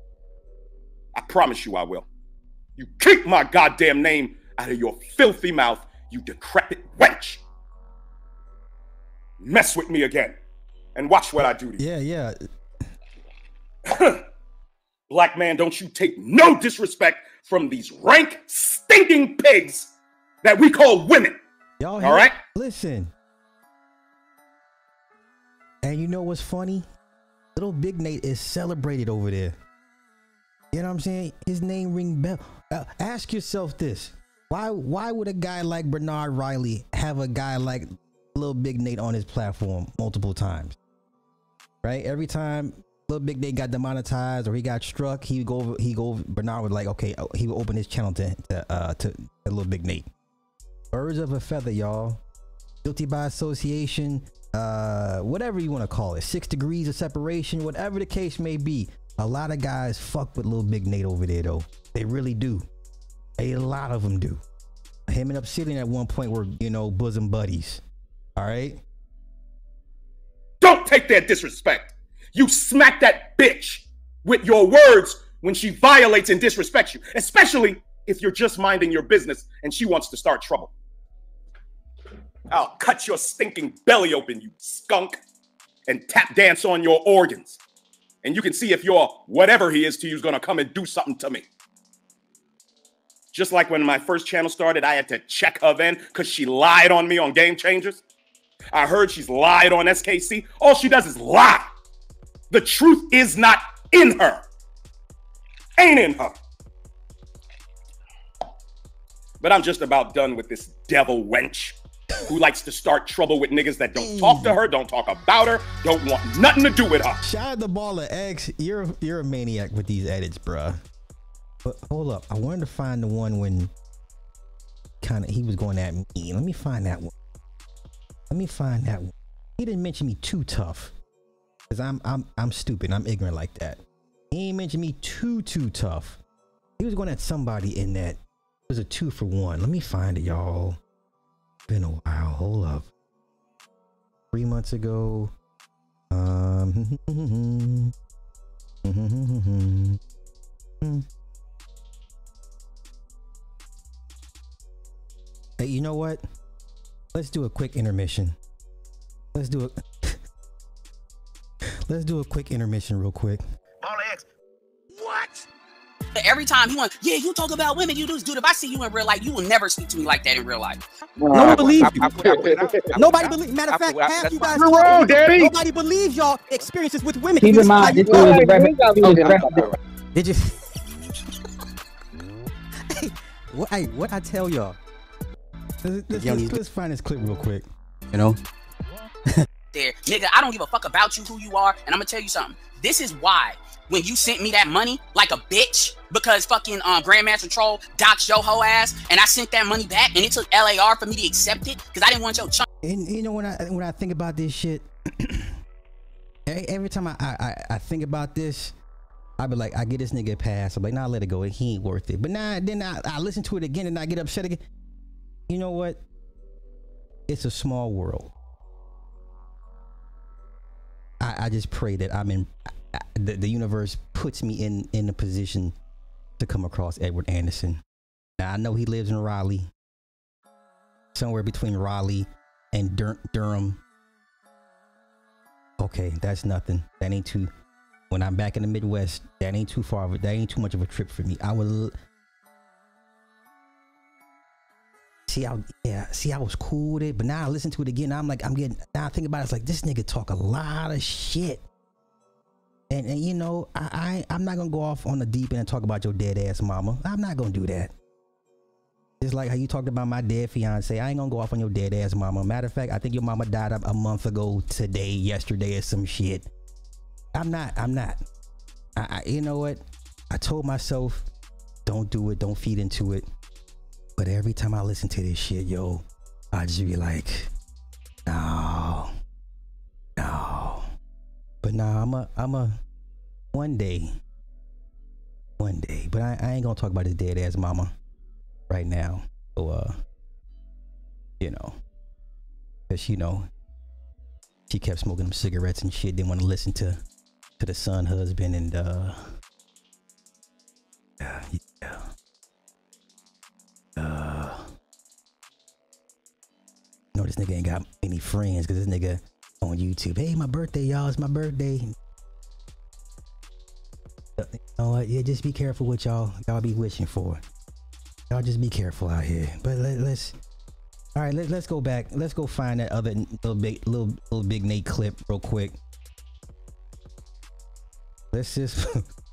I promise you I will. You keep my goddamn name out of your filthy mouth, you decrepit wench. Mess with me again and watch what I do to you. Yeah, yeah. Black man, don't you take no disrespect from these rank, stinking pigs that we call women. Y'all, all right? Listen. And you know what's funny? Little Big Nate is celebrated over there. You know what I'm saying? His name ring bell. Uh, ask yourself this: Why? Why would a guy like Bernard Riley have a guy like Little Big Nate on his platform multiple times? Right? Every time Little Big Nate got demonetized or he got struck, he go he go Bernard would like, okay, oh, he would open his channel to to uh to, to Little Big Nate. Birds of a feather, y'all. Guilty by association, uh, whatever you want to call it, six degrees of separation, whatever the case may be. A lot of guys fuck with Little Big Nate over there, though. They really do. A lot of them do. Him and Obsidian at one point were, you know, bosom buddies. All right. Take that disrespect. You smack that bitch with your words when she violates and disrespects you, especially if you're just minding your business and she wants to start trouble. I'll cut your stinking belly open, you skunk, and tap dance on your organs. And you can see if your whatever he is to you is going to come and do something to me. Just like when my first channel started, I had to check her then because she lied on me on Game Changers. I heard she's lied on SKC. All she does is lie. The truth is not in her. Ain't in her. But I'm just about done with this devil wench who likes to start trouble with niggas that don't talk to her, don't talk about her, don't want nothing to do with her. Shout out the baller X. You're you're a maniac with these edits, bruh. But hold up, I wanted to find the one when kind of he was going at me. Let me find that one. Let me find that. He didn't mention me too tough, cause I'm I'm I'm stupid. I'm ignorant like that. He ain't mention me too too tough. He was going at somebody in that. It was a two for one. Let me find it, y'all. Been a while. Hold up. Three months ago. Um. Hey, you know what? Let's do a quick intermission. Let's do it. Let's do a quick intermission real quick. All X. What? Every time he wants, yeah, you talk about women, you do this, dude. If I see you in real life, you will never speak to me like that in real life. No one believes you. Nobody believes. Matter of fact, half you guys. You're wrong, Daddy. Nobody believes y'all experiences with women. Keep in mind, this was a. Did you? hey, what? Hey, what I tell y'all? Let's, let's, let's, let's find this clip real quick. You know. there, nigga, I don't give a fuck about you, who you are, and I'm gonna tell you something. This is why when you sent me that money like a bitch because fucking um, Grandmaster Troll doxed your whole ass, and I sent that money back, and it took LAR for me to accept it because I didn't want your chunk. And you know when I when I think about this shit, every time I, I I think about this, I be like, I get this nigga a pass. I'm like, nah, let it go. He ain't worth it. But nah, then I, I listen to it again and I get upset again. You know what? It's a small world. I, I just pray that I'm in the, the universe puts me in in a position to come across Edward Anderson. Now I know he lives in Raleigh, somewhere between Raleigh and Dur- Durham. Okay, that's nothing. That ain't too. When I'm back in the Midwest, that ain't too far. That ain't too much of a trip for me. I would. See, how yeah, see, I was cool with it, but now I listen to it again. I'm like, I'm getting. Now I think about it, it's like this nigga talk a lot of shit. And, and you know, I, I I'm not gonna go off on the deep end and talk about your dead ass mama. I'm not gonna do that. Just like how you talked about my dead fiance, I ain't gonna go off on your dead ass mama. Matter of fact, I think your mama died a, a month ago today, yesterday, or some shit. I'm not. I'm not. I, I you know what? I told myself, don't do it. Don't feed into it. But every time I listen to this shit, yo, I just be like, no, no. But nah, I'm a, I'm a, one day, one day. But I, I ain't gonna talk about his dead ass mama right now. So, uh, you know, cause you know, she kept smoking them cigarettes and shit. Didn't want to listen to, to the son husband and uh, yeah, yeah. Uh, no, this nigga ain't got any friends because this nigga on YouTube. Hey, my birthday, y'all. It's my birthday. You know what? Yeah, just be careful what y'all y'all be wishing for. Y'all just be careful out here. But let, us all right. Let, let's go back. Let's go find that other little big little little big Nate clip real quick. Let's just.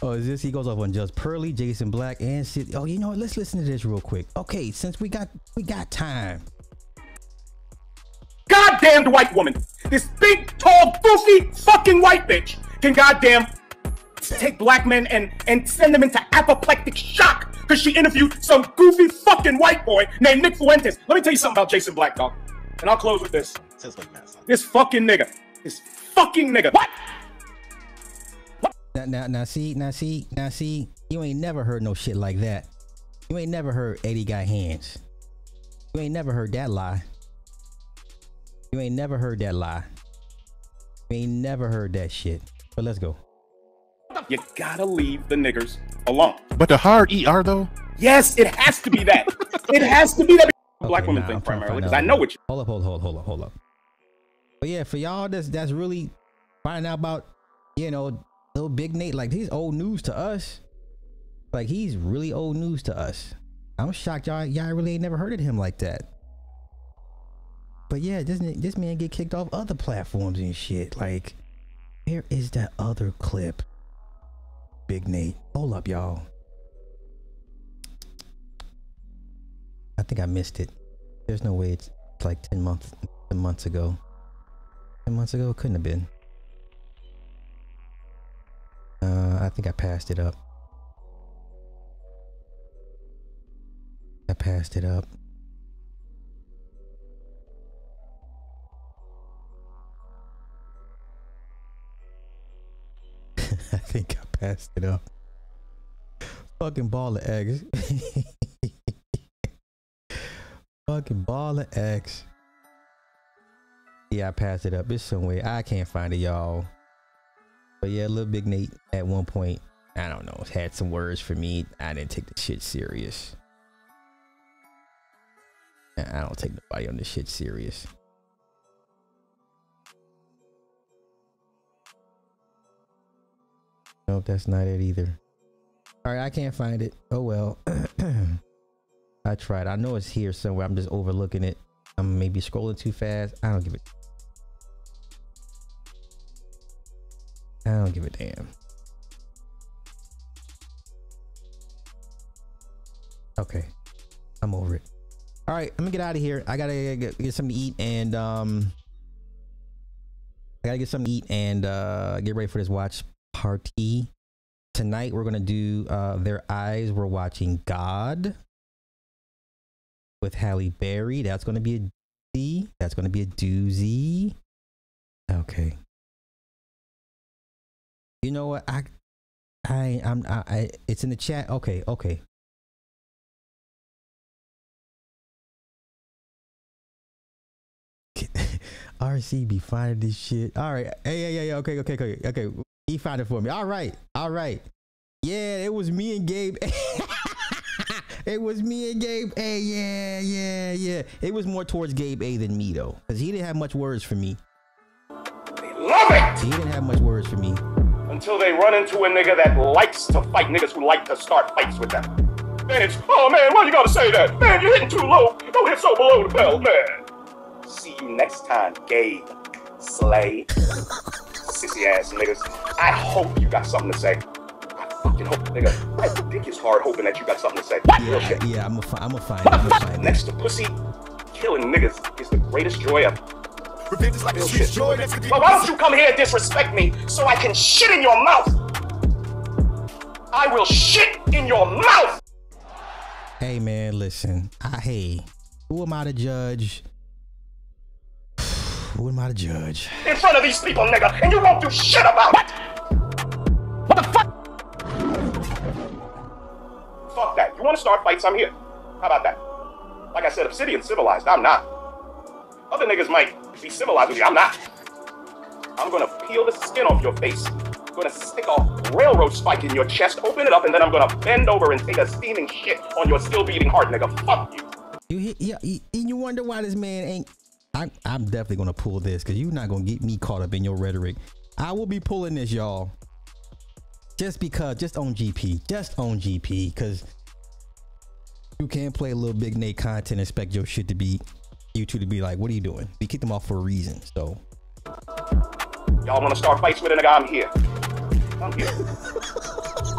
Oh, is this? He goes off on just Pearly, Jason Black, and Sid. Oh, you know what? Let's listen to this real quick. Okay, since we got we got time. Goddamned white woman. This big, tall, goofy, fucking white bitch can goddamn take black men and and send them into apoplectic shock because she interviewed some goofy fucking white boy named Nick Fuentes. Let me tell you something about Jason Black, dog. And I'll close with this. This fucking nigga. This fucking nigga. What? Now, now, now, see, now, see, now, see, you ain't never heard no shit like that. You ain't never heard Eddie got hands. You ain't never heard that lie. You ain't never heard that lie. You ain't never heard that shit. But let's go. You gotta leave the niggers alone. But the hard ER though? Yes, it has to be that. it has to be that black women thing primarily because I know what you. Hold up, hold up, hold up, hold up, hold up. But yeah, for y'all that's that's really finding out about you know little big Nate, like he's old news to us. Like he's really old news to us. I'm shocked y'all y'all really ain't never heard of him like that. But yeah, this this man get kicked off other platforms and shit. Like, where is that other clip? Big Nate. Hold up, y'all. I, think I missed it. There's no way it's like ten months, ten months ago. Ten months ago, it couldn't have been. Uh, I think I passed it up. I passed it up. I think I passed it up. Fucking ball of eggs. Fucking ball of eggs. Yeah, I passed it up. It's somewhere. I can't find it, y'all. But yeah, little big Nate at one point, I don't know, had some words for me. I didn't take the shit serious. I don't take nobody on this shit serious. Nope, that's not it either. All right, I can't find it. Oh well. I tried. I know it's here somewhere. I'm just overlooking it. I'm maybe scrolling too fast. I don't give it. I don't give a damn. Okay. I'm over it. All right, I'm gonna get out of here. I gotta get, get something to eat and um I gotta get something to eat and uh get ready for this watch party. Tonight we're gonna do uh Their Eyes. We're watching God with Halle Berry. That's gonna be a D. That's gonna be a doozy. Okay. You know what? I I I'm I, I it's in the chat. Okay, okay. RC be finding this shit. All right. Hey, yeah, yeah, yeah. Okay, okay, okay, okay. He found it for me. All right, all right. Yeah, it was me and Gabe. it was me and Gabe A. Yeah, yeah, yeah. It was more towards Gabe A than me though, because he didn't have much words for me. Love it! He didn't have much words for me. Until they run into a nigga that likes to fight niggas who like to start fights with them. It's, oh man, why you gotta say that? Man, you're hitting too low. Don't hit so below the belt, man. See you next time, Gabe. Slay. Sissy ass niggas. I hope you got something to say. I fucking hope, nigga. My dick is hard hoping that you got something to say. Real shit. Yeah, I'm gonna find. I'm gonna find. Next to pussy, killing niggas is the greatest joy ever. Revenge is like a sweet joy that's the Well, why don't you come here and disrespect me so I can shit in your mouth? I will shit in your mouth! Hey man, listen. I hey, who am I to judge? who am I to judge? In front of these people, nigga, and you won't do shit about it! What the fuck? Fuck that. You wanna start fights? I'm here. How about that? Like I said, Obsidian civilized. I'm not. Other niggas might be civilized with you. I'm not. I'm gonna peel the skin off your face. I'm gonna stick a railroad spike in your chest, open it up, and then I'm gonna bend over and take a steaming shit on your still beating heart, nigga. Fuck you. You yeah, and you wonder why this man ain't. I'm, I'm definitely gonna pull this because you're not gonna get me caught up in your rhetoric. I will be pulling this, y'all. Just because, just on GP, just on GP, because you can't play a little big Nate content and expect your shit to be you two to be like, what are you doing? We kicked them off for a reason, so Y'all wanna start fights with a nigga? I'm here. I'm here.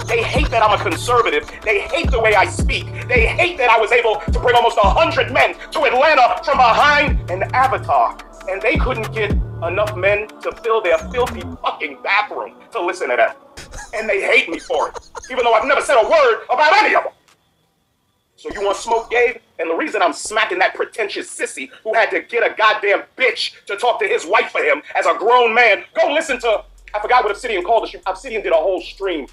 They hate that I'm a conservative. They hate the way I speak. They hate that I was able to bring almost a hundred men to Atlanta from behind an avatar. And they couldn't get enough men to fill their filthy fucking bathroom to listen to that. And they hate me for it. Even though I've never said a word about any of them. So you want smoke, Gabe? And the reason I'm smacking that pretentious sissy who had to get a goddamn bitch to talk to his wife for him as a grown man, go listen to I forgot what Obsidian called it. Obsidian did a whole stream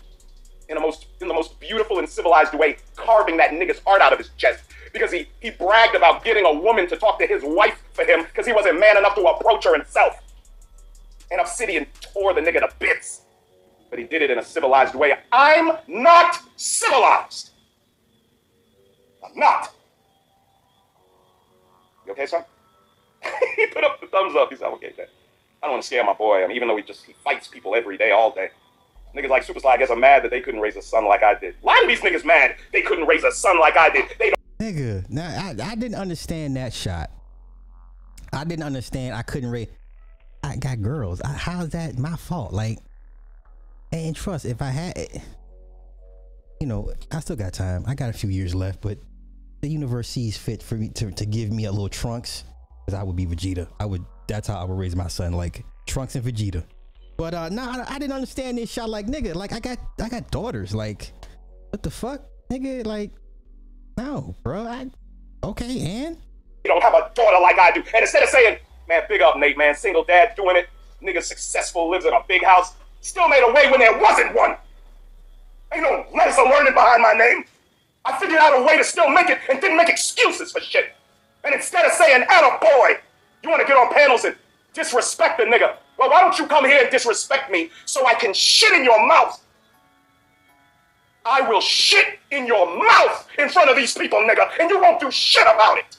in the most in the most beautiful and civilized way, carving that nigga's heart out of his chest. Because he he bragged about getting a woman to talk to his wife for him because he wasn't man enough to approach her himself. And Obsidian tore the nigga to bits. But he did it in a civilized way. I'm not civilized. I'm not. You okay, son? he put up the thumbs up. He's said, okay, Dad. I don't want to scare my boy. I mean, even though he just he fights people every day, all day. Niggas like Super Sly, I guess, are mad that they couldn't raise a son like I did. A lot of these niggas mad they couldn't raise a son like I did. They don't. nigga, now I, I didn't understand that shot. I didn't understand. I couldn't raise I got girls. I, how is that my fault? Like, and trust if I had, eh, you know, I still got time. I got a few years left, but the universe sees fit for me to, to give me a little trunks, because I would be Vegeta. I would. That's how I would raise my son, like Trunks and Vegeta. But uh, nah, I, I didn't understand this shot. Like nigga, like I got I got daughters. Like, what the fuck, nigga? Like, no, bro. I okay, and You don't have a daughter like I do. And instead of saying, man, big up Nate, man, single dad doing it, nigga successful, lives in a big house, still made a way when there wasn't one. Ain't no letters of learning behind my name. I figured out a way to still make it and didn't make excuses for shit. And instead of saying, Atta boy, you want to get on panels and disrespect the nigga. Well, why don't you come here and disrespect me so I can shit in your mouth? I will shit in your mouth in front of these people, nigga, and you won't do shit about it.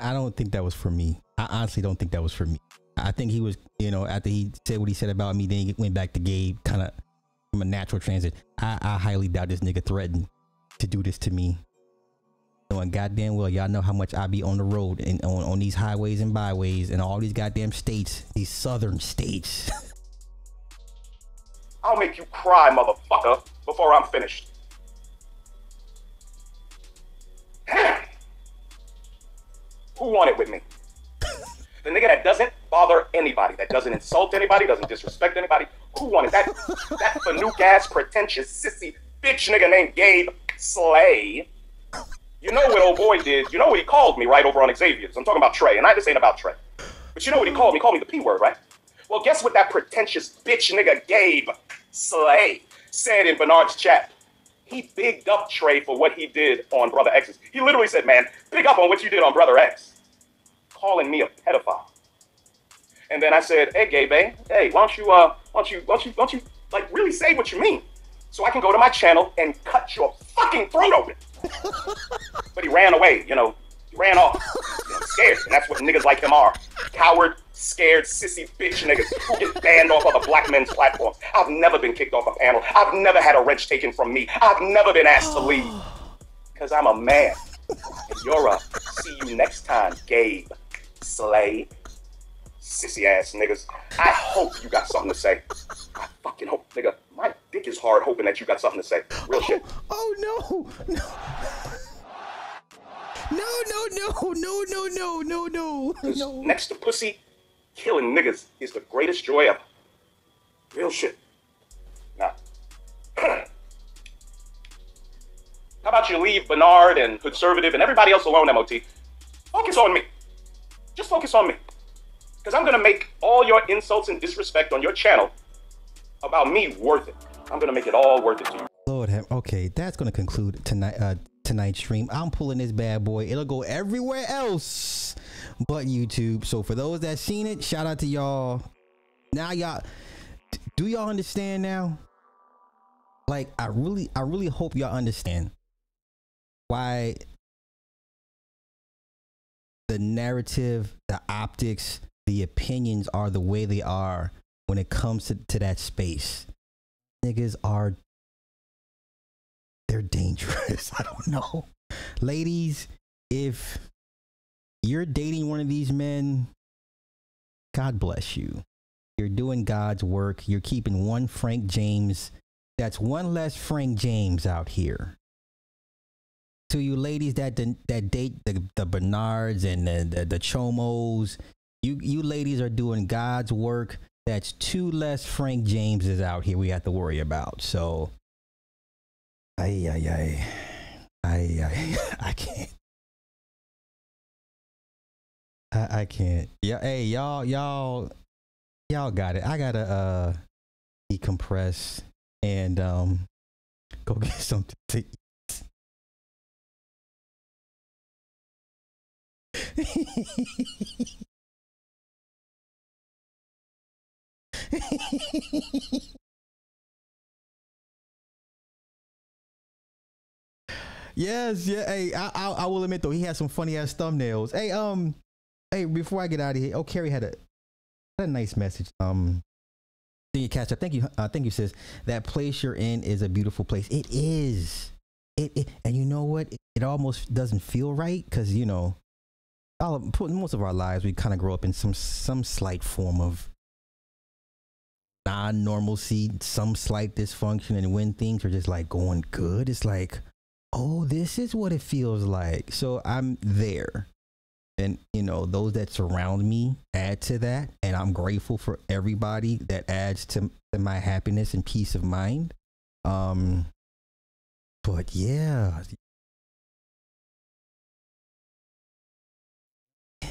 I don't think that was for me. I honestly don't think that was for me. I think he was, you know, after he said what he said about me, then he went back to Gabe, kind of from a natural transit. I, I highly doubt this nigga threatened to do this to me. Knowing goddamn well, y'all know how much I be on the road and on, on these highways and byways and all these goddamn states, these southern states. I'll make you cry, motherfucker, before I'm finished. Who won it with me? The nigga that doesn't bother anybody, that doesn't insult anybody, doesn't disrespect anybody. Who it? That that fanuke ass, pretentious, sissy bitch nigga named Gabe Slay. You know what old boy did? You know what he called me right over on Xavier's? I'm talking about Trey, and I just ain't about Trey. But you know what he called me? He called me the P word, right? Well, guess what that pretentious bitch nigga Gabe Slay said in Bernard's chat? He bigged up Trey for what he did on Brother X's. He literally said, man, big up on what you did on Brother X. Calling me a pedophile. And then I said, hey, Gabe, eh? hey, why don't you, uh, why don't you, why don't you, why don't you, like, really say what you mean? So I can go to my channel and cut your fucking throat open. but he ran away, you know, he ran off. I'm scared, and that's what niggas like him are. Coward, scared, sissy bitch niggas who get banned off other black men's platforms. I've never been kicked off a panel. I've never had a wrench taken from me. I've never been asked to leave. Because I'm a man. And you're a see you next time, Gabe. Slay. Sissy ass niggas. I hope you got something to say. I fucking hope, nigga. My dick is hard hoping that you got something to say. Real shit. Oh, oh no, no. No, no, no, no, no, no, no, no. Next to pussy, killing niggas is the greatest joy ever. Real shit. Now, how about you leave Bernard and Conservative and everybody else alone, MOT? Focus on me. Just focus on me. Because I'm going to make all your insults and disrespect on your channel about me worth it. I'm to make it all worth it to you. Lord have okay, that's gonna conclude tonight uh tonight's stream. I'm pulling this bad boy. It'll go everywhere else but YouTube. So for those that seen it, shout out to y'all. Now y'all do y'all understand now? Like I really I really hope y'all understand why the narrative, the optics, the opinions are the way they are when it comes to, to that space. Niggas are they're dangerous. I don't know. Ladies, if you're dating one of these men, God bless you. You're doing God's work. You're keeping one Frank James. That's one less Frank James out here. To you ladies that that date the, the Bernards and the, the the Chomos, you you ladies are doing God's work. That's two less Frank Jameses out here we have to worry about. So Ay, ay, ay. Ay, ay. I can't. I, I can't. Yeah, hey, y'all, y'all, y'all got it. I gotta uh decompress and um go get something to eat. Yes, yeah. Hey, I, I I will admit though, he had some funny ass thumbnails. Hey, um, hey, before I get out of here, oh, Carrie had a had a nice message. Um, did you catch up. Thank you. Uh, thank you, sis. That place you're in is a beautiful place. It is. It, it and you know what? It, it almost doesn't feel right because you know, all most of our lives we kind of grow up in some some slight form of non-normalcy, some slight dysfunction, and when things are just like going good, it's like oh, this is what it feels like. So I'm there. And you know, those that surround me add to that. And I'm grateful for everybody that adds to, to my happiness and peace of mind. Um but yeah,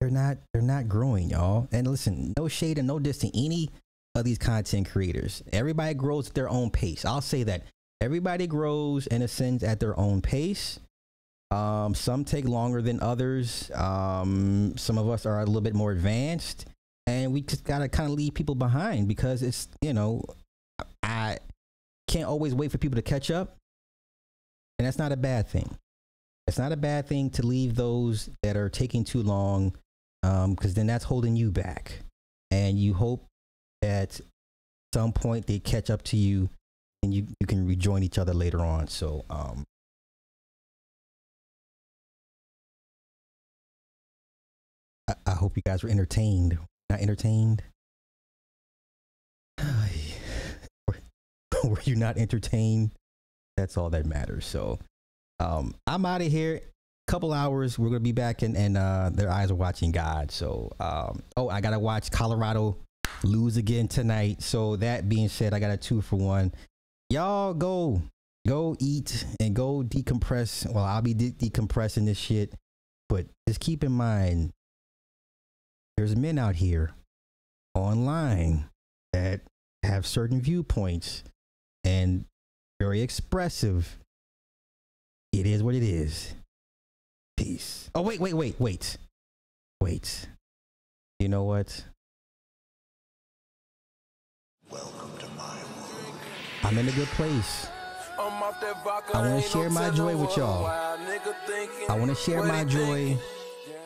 they're not they're not growing, y'all. And listen, no shade and no diss to any of these content creators. Everybody grows at their own pace. I'll say that everybody grows and ascends at their own pace. Um, some take longer than others. Um, some of us are a little bit more advanced, and we just gotta kind of leave people behind because it's you know, I can't always wait for people to catch up, and that's not a bad thing. It's not a bad thing to leave those that are taking too long, because um, then that's holding you back, and you hope at some point they catch up to you and you, you can rejoin each other later on. So, um, I, I hope you guys were entertained. Not entertained? were you not entertained? That's all that matters. So, um, I'm out of here. Couple hours, we're gonna be back, and and uh, their eyes are watching God. So, um, oh, I gotta watch Colorado lose again tonight. So that being said, I got a two for one. Y'all go go eat and go decompress. Well, I'll be de- decompressing this shit, but just keep in mind there's men out here online that have certain viewpoints and very expressive. It is what it is. Peace. Oh wait, wait, wait, wait. Wait. You know what? I'm in a good place. I want to share my joy with y'all. I want to share my joy.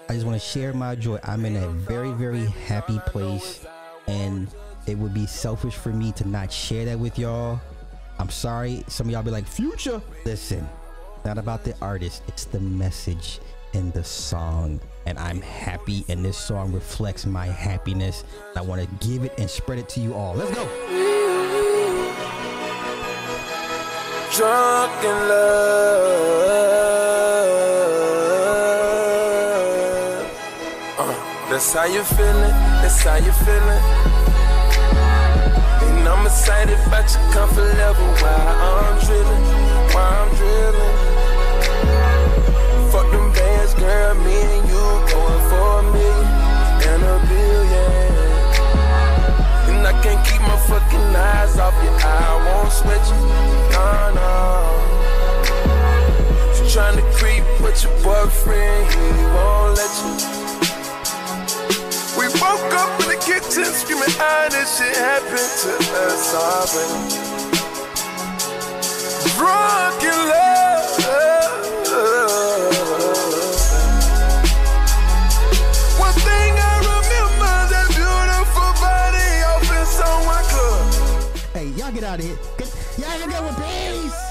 I just want to share my joy. I'm in a very, very happy place. And it would be selfish for me to not share that with y'all. I'm sorry. Some of y'all be like, Future. Listen, not about the artist, it's the message in the song. And I'm happy, and this song reflects my happiness. I want to give it and spread it to you all. Let's go. drunk in love. Uh, that's how you feeling, that's how you feeling. And I'm excited about your comfort level while I'm drilling, while I'm drilling. Girl, me and you going for a million and a billion. And I can't keep my fucking eyes off you, I won't sweat you trying to creep with your boyfriend, he won't let you. We woke up in the kitchen screaming, ah, this shit happened to us already. Drunk in love. Get out of here. Y'all can go with peace.